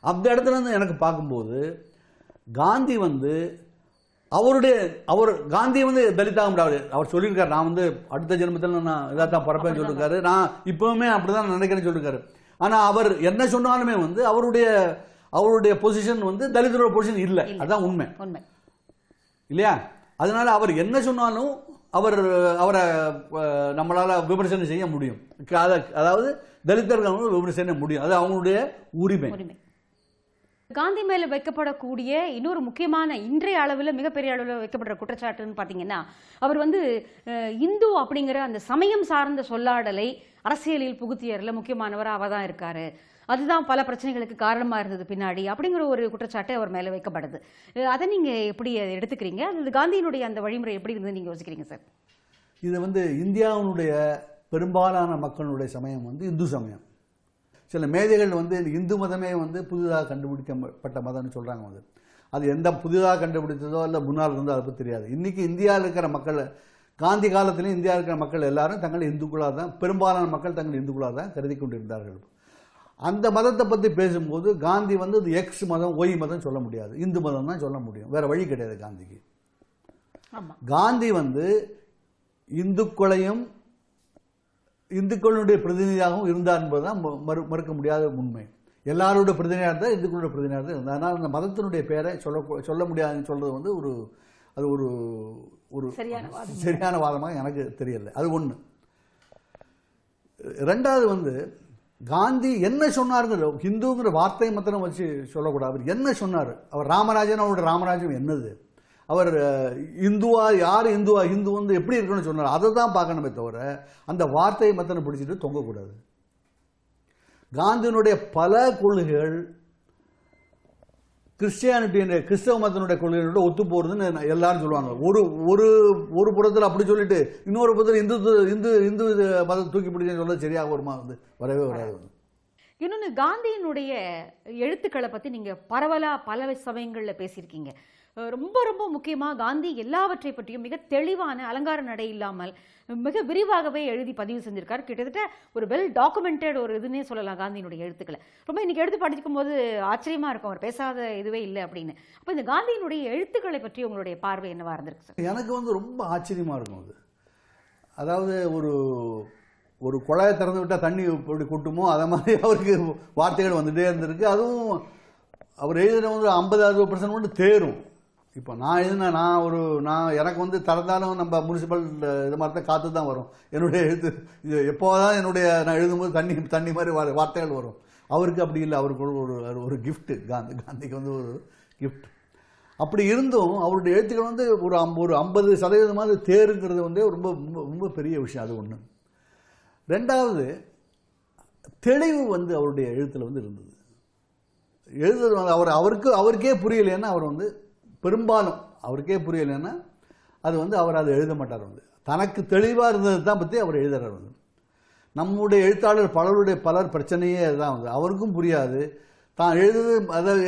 அந்த இடத்துல இருந்து எனக்கு பார்க்கும்போது காந்தி வந்து அவருடைய அவர் காந்தி வந்து தலித்தாக முடியாது அவர் சொல்லியிருக்காரு நான் வந்து அடுத்த ஜென்மத்தில் நான் இதாக தான் பிறப்பேன்னு சொல்லியிருக்காரு. நான் இப்பவுமே அப்படிதான் நினைக்கிறேன்னு சொல்லியிருக்காரு. ஆனா அவர் என்ன சொன்னாலுமே வந்து அவருடைய அவருடைய பொசிஷன் வந்து தலிதரோட பொசிஷன் இல்லை. அதான் உண்மை. உண்மை. இல்லையா? அதனால அவர் என்ன சொன்னாலும் அவர் அவரை நம்மளால விமர்சனம் செய்ய முடியும். அத- அதாவது தலித்தர்கள் விமர்சனம் செய்ய முடியும். அது அவங்களுடைய உரிமை. காந்தி மேல வைக்கப்படக்கூடிய இன்னொரு முக்கியமான இன்றைய அளவில் மிகப்பெரிய அளவில் வைக்கப்படுற குற்றச்சாட்டுன்னு பார்த்தீங்கன்னா அவர் வந்து இந்து அப்படிங்கிற அந்த சமயம் சார்ந்த சொல்லாடலை அரசியலில் புகுத்தியரில் முக்கியமானவர் அவ தான் இருக்காரு. அதுதான் பல பிரச்சனைகளுக்கு காரணமாக இருந்தது பின்னாடி அப்படிங்கிற ஒரு குற்றச்சாட்டு அவர் மேலே வைக்கப்படுது. அதை நீங்கள் எப்படி எடுத்துக்கிறீங்க? அது காந்தியினுடைய அந்த வழிமுறை எப்படி இருந்து நீங்கள் யோசிக்கிறீங்க சார்? இது வந்து இந்தியாவினுடைய பெரும்பாலான மக்களுடைய சமயம் வந்து இந்து சமயம். சில மேதைகள் வந்து இந்த இந்து மதமே வந்து புதிதாக கண்டுபிடிக்கப்பட்ட மதம்னு சொல்றாங்க வந்து. அது எந்த புதிதாக கண்டுபிடித்ததோ இல்லை முன்னால் இருந்தோ அதை பற்றி தெரியாது. இன்னைக்கு இந்தியாவில் இருக்கிற மக்கள் காந்தி காலத்திலும் இந்தியாவில் இருக்கிற மக்கள் எல்லாரும் தங்களை இந்துக்களாக தான் பெரும்பாலான மக்கள் தங்கள் இந்துக்களாக தான் கருதி கொண்டிருந்தார்கள். அந்த மதத்தை பற்றி பேசும்போது காந்தி வந்து இது எக்ஸ் மதம் ஒய் மதம் சொல்ல முடியாது. இந்து மதம் தான் சொல்ல முடியும். வேற வழி கிடையாது காந்திக்கு. காந்தி வந்து இந்துக்களையும் இந்துக்களுடைய பிரதிநிதியாகவும் இருந்தார் என்பதுதான் மறு மறுக்க முடியாத உண்மை. எல்லாரோட பிரதிநிதியாக இருந்தால் இந்துக்களுடைய பிரதிநிதியாக தான் இருந்தார் அதனால் அந்த மதத்தினுடைய பேரை சொல்ல சொல்ல முடியாதுன்னு சொல்றது வந்து ஒரு அது ஒரு ஒரு சரியான வாதம். சரியான வாதமாக எனக்கு தெரியல. அது ஒன்று ரெண்டாவது வந்து காந்தி என்ன சொன்னாருங்கிற ஹிந்துங்கிற வார்த்தையை மாத்திரம் வச்சு சொல்லக்கூடாது. அவர் என்ன சொன்னார்? அவர் ராமராஜன் அவருடைய ராமராஜ்யம் என்னது? அவர் இந்துவா யார் இந்துவா இந்து வந்து எப்படி இருக்கணும்னு சொன்னார். அதை தான் பார்க்கணுமே தவிர அந்த வார்த்தையை மத்தனை பிடிச்சிட்டு தொங்கக்கூடாது. காந்தியினுடைய பல கொள்கைகள் கிறிஸ்டியானிட்டியினுடைய கிறிஸ்தவ மதத்தினுடைய கொள்கைகளோட ஒத்து போகிறதுன்னு எல்லாரும் சொல்லுவாங்க. ஒரு ஒரு ஒரு புறத்தில் அப்படி சொல்லிட்டு இன்னொரு புறத்தில் இந்து இந்து இந்து மதத்தை தூக்கி பிடிச்சேன்னு சொல்ல சரியாக வருமா? வந்து வரவே வராது. இன்னொன்று காந்தியினுடைய எழுத்துக்களை பற்றி நீங்கள் பரவலாக பல சமயங்களில் பேசியிருக்கீங்க. ரொம்ப ரொம்ப முக்கியமாக காந்தி எல்லாவற்றை பற்றியும் மிக தெளிவான அலங்கார நடை இல்லாமல் மிக விரிவாகவே எழுதி பதிவு செஞ்சிருக்கார். கிட்டத்தட்ட ஒரு வெல் டாக்குமெண்டட் ஒரு இதுன்னே சொல்லலாம் காந்தியினுடைய எழுத்துக்களை. ரொம்ப இன்னைக்கு எடுத்து படிக்கும் போது ஆச்சரியமாக இருக்கும். அவர் பேசாத இதுவே இல்லை அப்படின்னு. அப்போ இந்த காந்தியினுடைய எழுத்துக்களை பற்றி உங்களுடைய பார்வை என்னவா இருந்திருக்கு சார் எனக்கு வந்து ரொம்ப ஆச்சரியமாக இருக்கும் அது. அதாவது ஒரு ஒரு குழாயை திறந்து விட்டால் தண்ணி எப்படி கொட்டுமோ அதை மாதிரி அவருக்கு வார்த்தைகள் வந்துகிட்டே இருந்திருக்கு. அதுவும் அவர் எழுதின வந்து ஐம்பது அறுபது பர்சன்ட் மட்டும் தேரும். இப்போ நான் எழுதின நான் ஒரு நான் எனக்கு வந்து திறந்தாலும் நம்ம முனிசிபல் இது மாதிரி தான் காற்று தான் வரும். என்னுடைய எழுத்து இது எப்போதான் என்னுடைய நான் எழுதும்போது தண்ணி தண்ணி மாதிரி வர வார்த்தைகள் வரும். அவருக்கு அப்படி இல்லை. அவருக்கு ஒரு ஒரு ஒரு காந்தி காந்திக்கு வந்து ஒரு கிஃப்ட் அப்படி இருந்தும் அவருடைய எழுத்துக்கள் வந்து ஒரு அம்- ஒரு ஐம்பது சதவீதமாவது தேருங்கிறது வந்து ரொம்ப ரொம்ப ரொம்ப பெரிய விஷயம். அது ஒன்று ரெண்டாவது தெளிவு வந்து அவருடைய எழுத்தில் வந்து இருந்தது. எழுதுறது வந்து அவர் அவருக்கு அவருக்கே புரியலைன்னா அவர் வந்து பெரும்பாலும் அவருக்கே புரியலைன்னா அது வந்து அவர் அதை எழுத மாட்டார் வந்து. தனக்கு தெளிவாக இருந்தது தான் பற்றி அவர் எழுதுறார் வந்து. நம்முடைய எழுத்தாளர் பலருடைய பலர் பிரச்சனையே அதுதான் வந்து. அவருக்கும் புரியாது. தான் எழுதுறது அதாவது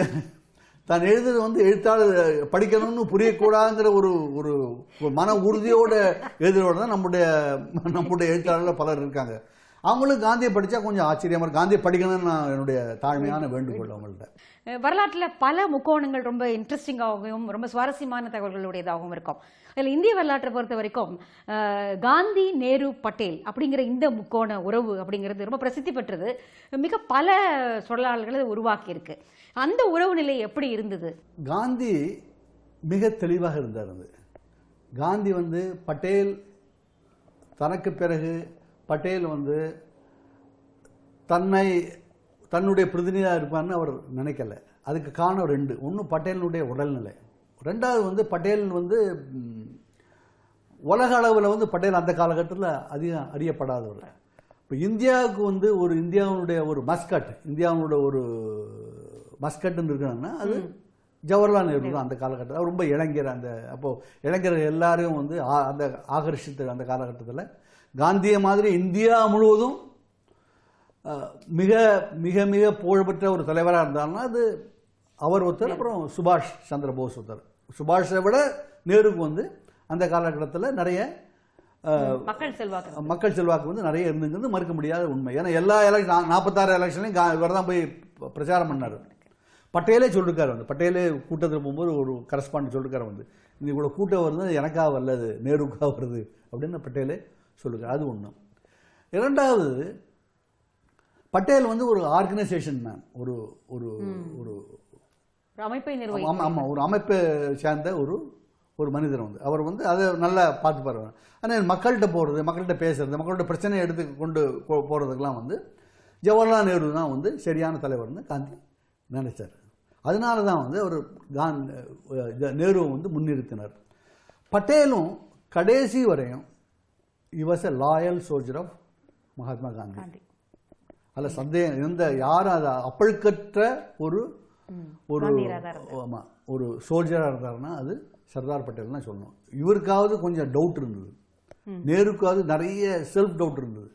தான் எழுதுறது வந்து எழுத்தாளர் படிக்கணும்னு புரியக்கூடாதுங்கிற ஒரு ஒரு மன உறுதியோட எழுதுறோட தான் நம்முடைய நம்முடைய எழுத்தாளர்கள் பலர் இருக்காங்க. அவங்களும் காந்தியை படித்தா கொஞ்சம் ஆச்சரியமா இருக்கும் காந்தியை படிக்கணும்னு நான் என்னுடைய தாழ்மையான வேண்டுகோள் அவங்கள்ட்ட. வரலாற்றில் பல முக்கோணங்கள் ரொம்ப இன்ட்ரெஸ்டிங்காகவும் ரொம்ப சுவாரஸ்யமான தகவல்களுடையதாகவும் இருக்கும். அதில் இந்திய வரலாற்றை பொறுத்த வரைக்கும் காந்தி நேரு பட்டேல் அப்படிங்கிற இந்த முக்கோண உறவு அப்படிங்கிறது ரொம்ப பிரசித்தி பெற்றது. மிக பல சொல்லாளர்களை உருவாக்கியிருக்கு. அந்த உறவு நிலை எப்படி இருந்தது? காந்தி மிக தெளிவாக இருந்தார் அது காந்தி வந்து பட்டேல் தனக்கு பிறகு பட்டேல் வந்து தன்னை தன்னுடைய பிரதிநிதியாக இருப்பார்னு அவர் நினைக்கல. அதுக்கு காரணம் ரெண்டு. ஒன்று பட்டேலினுடைய உடல்நிலை. ரெண்டாவது வந்து பட்டேல் வந்து உலக அளவில் வந்து பட்டேல் அந்த காலகட்டத்தில் அதிகம் அறியப்படாதவர். இப்போ இந்தியாவுக்கு வந்து ஒரு இந்தியாவுடைய ஒரு மஸ்கட் இந்தியாவுடைய ஒரு மஸ்கட்னு இருக்கணும்னா அது ஜவஹர்லால் நேரு தான் அந்த காலகட்டத்தில். ரொம்ப இளைஞர் அந்த அப்போது இளைஞர்கள் எல்லாரையும் வந்து அந்த ஆகர்ஷித்த அந்த காலகட்டத்தில். காந்திய மாதிரி இந்தியா முழுவதும் மிக மிக மிக புகழ்பெற்ற ஒரு தலைவராக இருந்தாருன்னா அது அவர் ஒருத்தர் அப்புறம் சுபாஷ் சந்திர போஸ் ஒருத்தர். சுபாஷை விட நேருக்கு வந்து அந்த காலகட்டத்தில் நிறைய மக்கள் செல்வாக்கு. மக்கள் செல்வாக்கு வந்து நிறைய இருந்துங்கிறது மறுக்க முடியாத உண்மை. ஏன்னா எல்லா எலெக்ஷன் நாற்பத்தாறு எலெக்ஷன்லையும் இவர் தான் போய் பிரச்சாரம் பண்ணார். பட்டேலே சொல்லிருக்காரு வந்து. பட்டேலே கூட்டத்தில் போகும்போது ஒரு கரஸ்பாண்ட் சொல்லிருக்காரு வந்து. இந்த இவ்வளோ கூட்டம் வருது எனக்காக வரலது நேருக்காக வருது அப்படின்னு பட்டேலே சொல்லிருக்காரு. அது ஒன்று இரண்டாவது பட்டேல் வந்து ஒரு ஆர்கனைசேஷன் மேன் ஒரு ஒரு ஒரு அமைப்பை ஆமாம் ஆமாம் ஒரு அமைப்பை சேர்ந்த ஒரு ஒரு மனிதர் வந்து. அவர் வந்து அதை நல்லா பார்த்துப்பார் ஆனால் மக்கள்கிட்ட போகிறது மக்கள்கிட்ட பேசுறது மக்களோட பிரச்சனையை எடுத்து கொண்டு போ- போறதுக்கெல்லாம் வந்து ஜவஹர்லால் நேரு தான் வந்து சரியான தலைவர்னு காந்தி நினைச்சார். அதனால தான் வந்து அவர் கான் நேருவை வந்து முன்னிறுத்தினார். பட்டேலும் கடைசி வரையும் he was a loyal soldier of Mahatma Gandhi. அதில் சந்தேகம் எந்த யாரும் அதை அப்பழுக்கற்ற ஒரு ஒரு காந்தியரா தான் இருந்தார். ஆமா ஒரு சோல்ஜராக இருந்தாருன்னா அது சர்தார் பட்டேல் தான் சொல்லணும். இவருக்காவது கொஞ்சம் டவுட் இருந்தது. நேருக்காவது நிறைய செல்ஃப் டவுட் இருந்தது.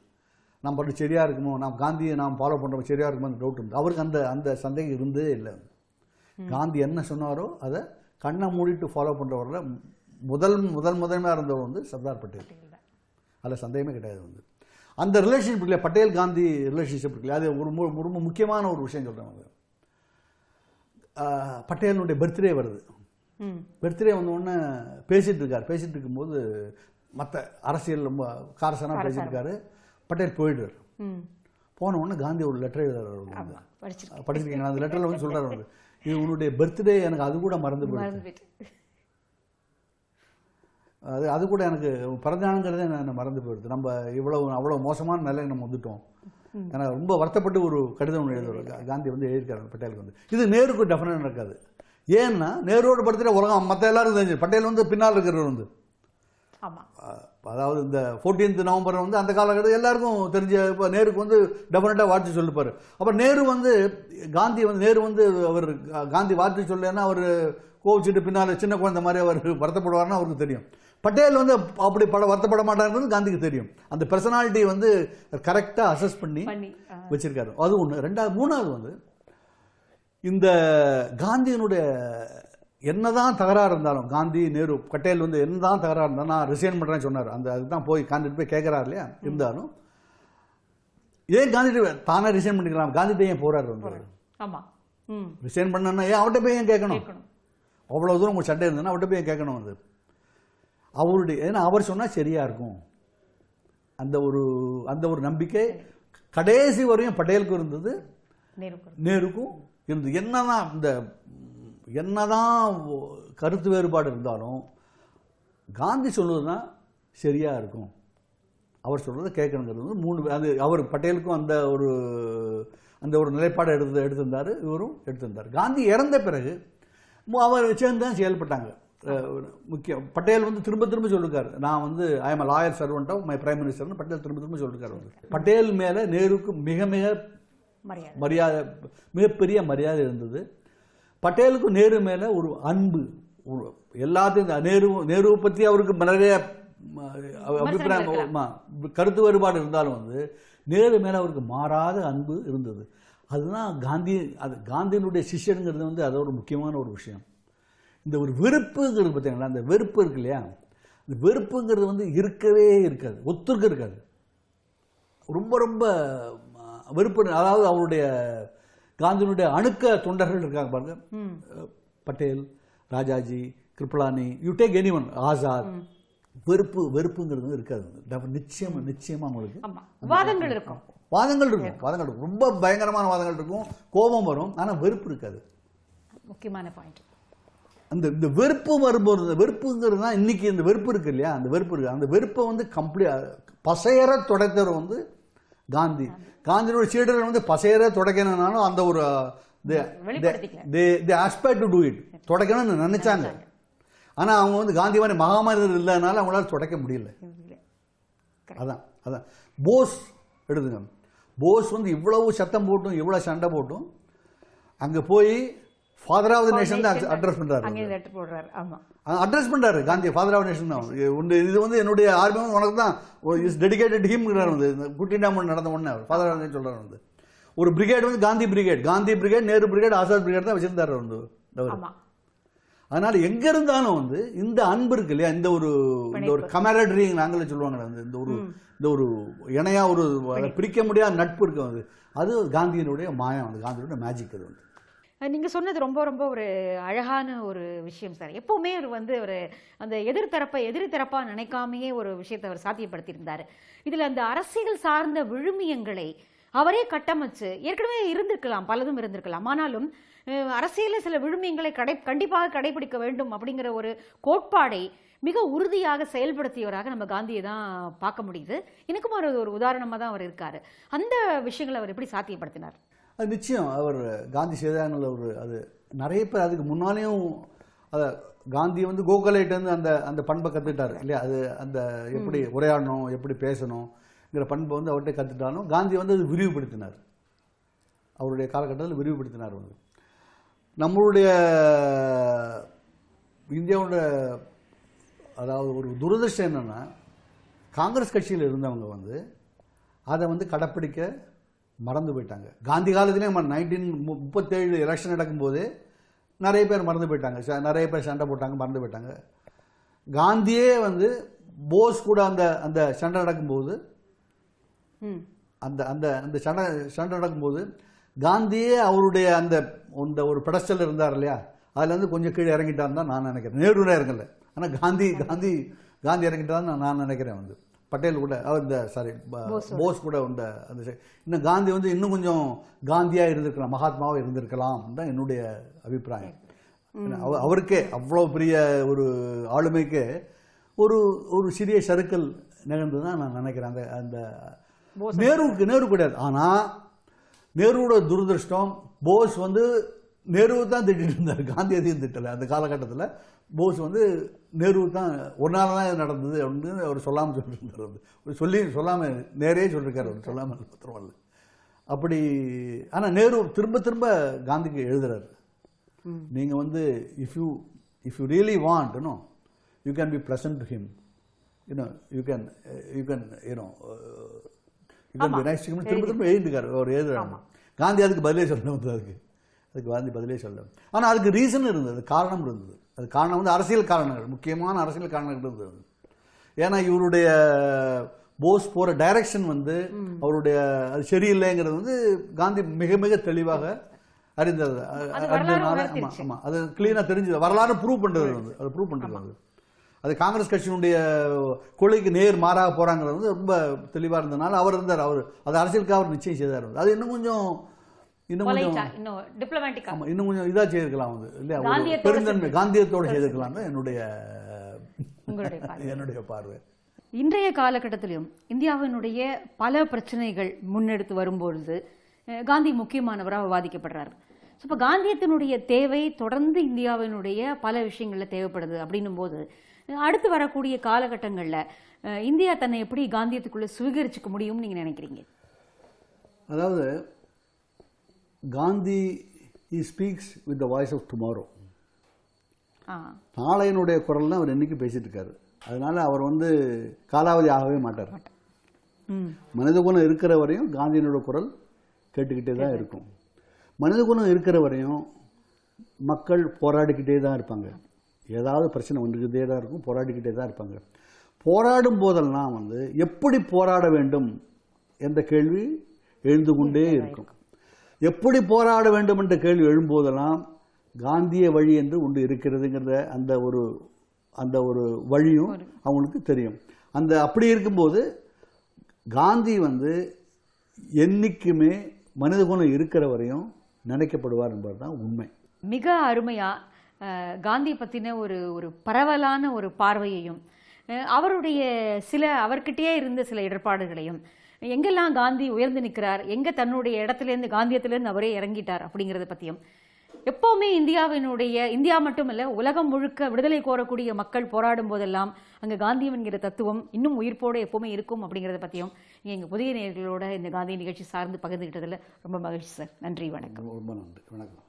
நம்ம பாட்டு சரியா இருக்குமோ நாம் காந்தியை நாம் ஃபாலோ பண்ணுறோம் சரியா இருக்குமோ அந்த டவுட் இருந்தது. அவருக்கு அந்த அந்த சந்தேகம் இருந்ததே இல்லை. காந்தி என்ன சொன்னாரோ அதை கண்ணை மூடிட்டு ஃபாலோ பண்ணுறவரில் முதல் முதல் முதன்மையாக இருந்தவர் வந்து சர்தார் பட்டேல். அதில் சந்தேகமே கிடையாது வந்து. அந்த ரிலேஷன்ஷிப் இல்லை பட்டேல் காந்தி ரிலேஷன்ஷிப் இருக்குல்ல அது ஒரு ரொம்ப முக்கியமான ஒரு விஷயம் சொல்கிறேன் பட்டேலுடைய பர்த்டே வருது. பர்த்டே வந்த உடனே பேசிட்டு இருக்கார். பேசிட்டு இருக்கும்போது மற்ற அரசியல் ரொம்ப காரசனாக பேசிட்டு இருக்காரு. பட்டேல் போயிடுறார் ம். போன உடனே காந்தி ஒரு லெட்டர் எழுதுறாரு படிச்சிருக்கீங்களா? அந்த லெட்டரில் வந்து சொல்றாரு வந்து இது உன்னுடைய பர்த்டே எனக்கு அது கூட மறந்து போயிடுச்சு. அது அது கூட எனக்கு பிறந்தாங்கிறதே நான் மறந்து போயிடுது. நம்ம இவ்வளவு அவ்வளோ மோசமான நிலையை நம்ம வந்துட்டோம். எனக்கு ரொம்ப வருத்தப்பட்டு ஒரு கடிதம் ஒன்று எழுதுவார். காந்தி வந்து எழுதியிருக்காரு பட்டேலுக்கு வந்து. இது நேருக்கு டெஃபினட் நடக்காது. ஏன்னா நேருவோட படுத்துகிற உலகம் மற்ற எல்லாரும் தெரிஞ்சு. பட்டேல் வந்து பின்னால் இருக்கிறவர் வந்து. அதாவது இந்த 14th நவம்பர் வந்து அந்த காலகட்டத்தில் எல்லாருக்கும் தெரிஞ்ச இப்போ நேருக்கு வந்து டெஃபினட்டாக வாழ்த்து சொல்லிப்பார். அப்புறம் நேரு வந்து காந்தி வந்து நேரு வந்து அவர் காந்தி வாழ்த்து சொல்லலைன்னா அவர் கோவிச்சுட்டு பின்னால் சின்ன குழந்தை மாதிரி அவர் வருத்தப்படுவார்னு அவருக்கு தெரியும். பட்டேல் வந்து அப்படி பட வருத்தப்பட மாட்டாருன்றது காந்திக்கு தெரியும். அந்த பர்சனாலிட்டி வந்து கரெக்டாக அசஸ் பண்ணி. வச்சிருக்காரு. அது ஒன்று ரெண்டாவது மூணாவது வந்து இந்த காந்தியினுடைய என்னதான் தகராறு இருந்தாலும் காந்தி நேரு பட்டேல் வந்து என்னதான் தகராறு இருந்தாலும் நான் ரிசைன் பண்ணுறேன்னு சொன்னார். அந்த அதுதான் போய் காந்தி போய் கேட்குறாரு இல்லையா? இருந்தாலும் ஏன் காந்தி தானே ரிசைன் பண்ணிக்கலாம்? காந்தி ஏன் போறாரு வந்து? ரிசைன் பண்ணனா ஏன் அவர்கிட்ட போய் ஏன் கேட்கணும்? அவ்வளோ தூரம் உங்கள் சண்டை இருந்ததுன்னா அவர்கிட்ட போய் கேட்கணும் அது அவருடைய ஏன்னா அவர் சொன்னால் சரியா இருக்கும். அந்த ஒரு அந்த ஒரு நம்பிக்கை கடைசி வரையும் பட்டேலுக்கு இருந்தது. நேருக்கு நேருக்கும் இருந்தது. என்னதான் இந்த என்னதான் கருத்து வேறுபாடு இருந்தாலும் காந்தி சொல்வதுதான் சரியா இருக்கும். அவர் சொல்றதை கேட்கணுங்கிறது வந்து மூணு அது அவர் பட்டேலுக்கும் அந்த ஒரு அந்த ஒரு நிலைப்பாடை எடுத்து எடுத்திருந்தாரு இவரும் எடுத்திருந்தார். காந்தி இறந்த பிறகு அவர் சேர்ந்து தான் செயல்பட்டாங்க. முக்கியம். பட்டேல் வந்து திரும்ப திரும்ப சொல்லிருக்காரு நான் வந்து I am loyal servant of my prime மினிஸ்டர்னு Patel திரும்ப திரும்ப சொல்லிருக்காரு வந்து. பட்டேல் மேல நேருக்கு மிக மிக மரியாதை. மிகப்பெரிய மரியாதை இருந்தது. பட்டேலுக்கும் நேரு மேல ஒரு அன்பு எல்லாத்தையும் இந்த நேரு நேருவை பத்தி அவருக்கு நிறைய அபிப்பிராயம் கருத்து வேறுபாடு இருந்தாலும் வந்து நேரு மேல அவருக்கு மாறாத அன்பு இருந்தது. அதுதான் காந்தி அது காந்தியினுடைய சிஷ்யனுங்கிறது வந்து அது ஒரு முக்கியமான ஒரு விஷயம். இந்த ஒரு வெறுப்புங்கிறது பார்த்தீங்களா? அந்த வெறுப்பு இருக்கு இல்லையா? இந்த வெறுப்புங்கிறது வந்து இருக்கவே இருக்காது ஒத்துருக்கு இருக்காது. ரொம்ப ரொம்ப வெறுப்பு. அதாவது அவருடைய காந்தியினுடைய அணுக்க தொண்டர்கள் இருக்காங்க பாருங்க. Patel Rajaji Kripalani you take any one Azad வெறுப்பு வெறுப்புங்கிறது இருக்காது. நிச்சயமா நிச்சயமா உங்களுக்கு. ஆமா. விவாதங்கள் இருக்கும். வாதங்கள் இருக்கும் வாதங்கள் இருக்கும். ரொம்ப பயங்கரமான வாதங்கள் இருக்கும். கோபம் வரும் ஆனா வெறுப்பு இருக்காது. முக்கியமான பாயிண்ட் அந்த இந்த வெறுப்பு வரும்போது இந்த வெறுப்புங்கிறது தான் இன்னைக்கு இந்த வெறுப்பு இருக்கு இல்லையா? அந்த வெறுப்பு இருக்கு. அந்த வெறுப்பை வந்து கம்ப்ளீட் பசையற துடைத்தவர் வந்து காந்தி. காந்தியோட சீடர்கள் வந்து பசையற துடைக்கணும்னாலும் அந்த ஒரு. ஆஸ்பெக்ட் டு டூ இட் துடைக்கணும்னு நினைச்சாங்க. ஆனா அவங்க வந்து காந்தி மாதிரி மகாமனிதர் இல்லைனால அவங்களால துடைக்க முடியல. அதான் அதான். போஸ் எடுத்துங்க போஸ் வந்து இவ்வளவு சத்தம் போட்டும் இவ்வளவு சண்டை போட்டும். அங்க போய் ஃபாதர் ஆஃப் நேஷன் தான் அட்ரஸ் பண்றாரு. அங்கே லெட்டர் போடுறாரு. ஆமா. அட்ரஸ் பண்றாரு. காந்தி ஃபாதர் ஆஃப் நேஷன் தான். இது வந்து என்னுடைய ஆர்மி வந்து உனக்கு தான். இஸ் டெடிகேட்டட் ஹிம்ங்கிறார் வந்து. குட்டி டேம் நடந்த உடனே அவர். ஃபாதர் ஆஃப் சொல்றாரு வந்து. ஒரு பிரிகேட் வந்து Gandhi brigade Gandhi brigade Nehru brigade Azad brigade தான் வச்சிருந்தாரு வந்து அதனால எங்க இருந்தாலும் வந்து இந்த அன்பு இருக்கு இல்லையா? இந்த ஒரு இந்த ஒரு கமரடரி நாங்களே சொல்லுவாங்க வந்து. இந்த ஒரு இந்த ஒரு இணையா ஒரு பிரிக்க முடியாத நட்பு இருக்கு வந்து. அது காந்தியினுடைய மாயம் அது காந்தியினுடைய மேஜிக் அது வந்து. நீங்கள் சொன்னது ரொம்ப ரொம்ப ஒரு அழகான ஒரு விஷயம் சார். எப்போவுமே அவர் வந்து ஒரு அந்த எதிர்த்தரப்பை எதிர்த்தரப்பாக நினைக்காமையே ஒரு விஷயத்தை அவர் சாத்தியப்படுத்தியிருந்தார். இதில் அந்த அரசியல் சார்ந்த விழுமியங்களை அவரே கட்டமைச்சு ஏற்கனவே இருந்திருக்கலாம் பலதும் இருந்திருக்கலாம். ஆனாலும் அரசியலில் சில விழுமியங்களை கடை கண்டிப்பாக கடைபிடிக்க வேண்டும் அப்படிங்கிற ஒரு கோட்பாடை மிக உறுதியாக செயல்படுத்தியவராக நம்ம காந்தியை தான் பார்க்க முடியுது. எனக்கும் ஒரு ஒரு உதாரணமாக தான் அவர் இருக்கார். அந்த விஷயங்களை அவர் எப்படி சாத்தியப்படுத்தினார்? அது நிச்சயம். அவர் காந்தி செய்தாங்கல்ல ஒரு அது நிறைய பேர் அதுக்கு முன்னாலேயும் அத காந்தி வந்து கோகலேட்டு அந்த அந்த பண்பை கத்துக்கிட்டாரு இல்லையா? அது அந்த எப்படி உரையாடணும் எப்படி பேசணுங்கிற பண்பை வந்து அவர்கிட்ட கத்துட்டாலும் காந்தி வந்து அது விரிவுபடுத்தினார். அவருடைய காலகட்டத்தில் விரிவுபடுத்தினார் வந்து. நம்மளுடைய இந்தியாவோட அதாவது ஒரு துரதிருஷ்டம் என்னன்னா காங்கிரஸ் கட்சியில் இருந்தவங்க வந்து அதை வந்து கடைப்பிடிக்க மறந்து போயிட்டாங்க. காந்தி காலத்திலே நைன்டீன் முப்பத்தேழு எலெக்ஷன் நடக்கும்போது நிறைய பேர் மறந்து போயிட்டாங்க. ச- நிறைய பேர் சண்டை போட்டாங்க மறந்து போயிட்டாங்க. காந்தியே வந்து போஸ் கூட அந்த அந்த சண்டை நடக்கும்போது அந்த அந்த அந்த சண்டை சண்டை நடக்கும்போது காந்தியே அவருடைய அந்த அந்த ஒரு பெடஸ்டல் இருந்தார் இல்லையா? அதுல இருந்து கொஞ்சம் கீழே இறங்கிட்டான்னு தான் நான் நினைக்கிறேன். நேருல இறங்கல. ஆனா காந்தி காந்தி காந்தி இறங்கிட்டான்னு நான் நினைக்கிறேன் வந்து. பட்டேல் கூட இந்த சாரி போஸ் கூட. உண்ட. அந்த இன்னும் காந்தி வந்து இன்னும் கொஞ்சம் காந்தியா இருந்திருக்கலாம் மகாத்மாவா இருந்திருக்கலாம் தான் என்னுடைய அபிப்பிராயம். அவருக்கே அவ்வளவு பெரிய ஒரு ஆளுமைக்கு ஒரு ஒரு சிறிய சறுக்கல் நிகழ்ந்து தான் நான் நினைக்கிறேன். அந்த அந்த நேருவுக்கு நேரு கிடையாது. ஆனா நேருவோட துரதிருஷ்டம் போஸ் வந்து நேருவை தான் திட்டிட்டு இருந்தார். காந்தி எதையும் திட்டல. அந்த காலகட்டத்தில் போஸ் வந்து நேரு தான் ஒரு நாள் தான் இது நடந்தது அப்படின்னு அவர் சொல்லாமல் வந்து அவர் சொல்லி சொல்லாமல் நேரே சொல்லியிருக்காரு அவர் சொல்லாமல் பத்திரமல்ல அப்படி ஆனா நேரு திரும்ப திரும்ப காந்திக்கு எழுதுறாரு. நீங்க வந்து if you if you really want you know you can be pleasant to him you know you can you can you know you can be nice திரும்ப திரும்ப எழுதிருக்காரு அவர் எழுதுறாங்க காந்தி அதுக்கு பதிலே சொல்ல வந்து அதுக்கு. அதுக்கு காந்தி பதிலே சொல்ல. ஆனால் அதுக்கு ரீசன் இருந்தது காரணம் இருந்தது. அது காரணம் வந்து அரசியல் காரணங்கள் முக்கியமான அரசியல் காரணங்கள் இருந்தது ஏன்னா இவருடைய போஸ் போற டைரக்ஷன் வந்து அவருடைய அது சரியில்லைங்கிறது வந்து காந்தி மிக மிக தெளிவாக அறிந்தது. அறிந்ததுனால ஆமா உணர்த்திருச்சு. ஆமா அது கிளீனா தெரிஞ்சது. வரலாறு ப்ரூவ் பண்றது வந்து அது ப்ரூவ் பண்றது அது அது காங்கிரஸ் கட்சியினுடைய கொள்கைக்கு நேர் மாறாக போறாங்கிறது வந்து ரொம்ப தெளிவா இருந்ததுனால அவர் இருந்தார். அவர் அது அரசியலுக்காக அவர் நிச்சயம் செய்தார். அது இன்னும் கொஞ்சம் இன்னும் கொஞ்சம் இன்னும் கொஞ்சம் செய்திருக்கலாம் வந்து இல்லையா? பெருந்தன்மை காந்தியத்தோட செய்திருக்கலாம் தான் என்னுடைய என்னுடைய பார்வை. இன்றைய காலகட்டத்திலும் இந்தியாவினுடைய பல பிரச்சனைகள் முன்னெடுத்து வரும்பொழுது காந்தி முக்கியமானவராக விவாதிக்கப்படுறாரு ஸோ இப்போ காந்தியத்தினுடைய தேவை தொடர்ந்து இந்தியாவினுடைய பல விஷயங்களில் தேவைப்படுது அப்படின்னும் போது அடுத்து வரக்கூடிய காலகட்டங்களில் இந்தியா தன்னை எப்படி காந்தியத்துக்குள்ள சுவீகரிச்சுக்க முடியும்னு நீங்க நினைக்கிறீங்க? அதாவது Gandhi he speaks with the voice of tomorrow நாளையனுடைய குரல் தான் அவர் இன்னைக்கு பேசிட்டு இருக்காரு அதனால அவர் வந்து காலாவதி ஆகவே மாட்டார். மனித குணம் இருக்கிற வரையும் காந்தியினோட குரல் கேட்டுக்கிட்டே தான் இருக்கும். மனித குணம் இருக்கிற வரையும் மக்கள் போராடிக்கிட்டே தான் இருப்பாங்க. ஏதாவது பிரச்சனை வந்துக்கிட்டே தான் இருக்கும் போராடிக்கிட்டே தான் இருப்பாங்க. போராடும் போதெல்லாம் வந்து எப்படி போராட வேண்டும் என்ற கேள்வி எழுந்து கொண்டே இருக்கும். எப்படி போராட வேண்டும் என்ற கேள்வி எழும்போதெல்லாம் காந்திய வழி என்று ஒன்று இருக்கிறதுங்கிற அந்த ஒரு அந்த ஒரு வழியும் அவங்களுக்கு தெரியும். அந்த அப்படி இருக்கும்போது காந்தி வந்து என்னைக்குமே மனித குணம் இருக்கிற வரையும் நினைக்கப்படுவார் என்பது தான் உண்மை. மிக அருமையா அஹ், காந்தி பத்தின ஒரு ஒரு பரவலான ஒரு பார்வையையும் அவருடைய சில அவர்கிட்டயே இருந்த சில இடர்பாடுகளையும் எங்கெல்லாம் காந்தி உயர்ந்து நிற்கிறார்? எங்கே தன்னுடைய இடத்துலேருந்து காந்தியத்திலேருந்து அவரே இறங்கிட்டார் அப்படிங்கறத பற்றியும் எப்போவுமே இந்தியாவினுடைய இந்தியா மட்டுமல்ல உலகம் முழுக்க விடுதலை கோரக்கூடிய மக்கள் போராடும் போதெல்லாம் அங்கே காந்தியம் என்கிற தத்துவம் இன்னும் உயிர்ப்போடு எப்போவுமே இருக்கும் அப்படிங்கிறத பற்றியும் எங்கள் புதிய நேர்களோட இந்த காந்தி நிகழ்ச்சி சார்ந்து பகிர்ந்துக்கிட்டதில் ரொம்ப மகிழ்ச்சி சார். நன்றி வணக்கம். ரொம்ப நன்றி. வணக்கம்.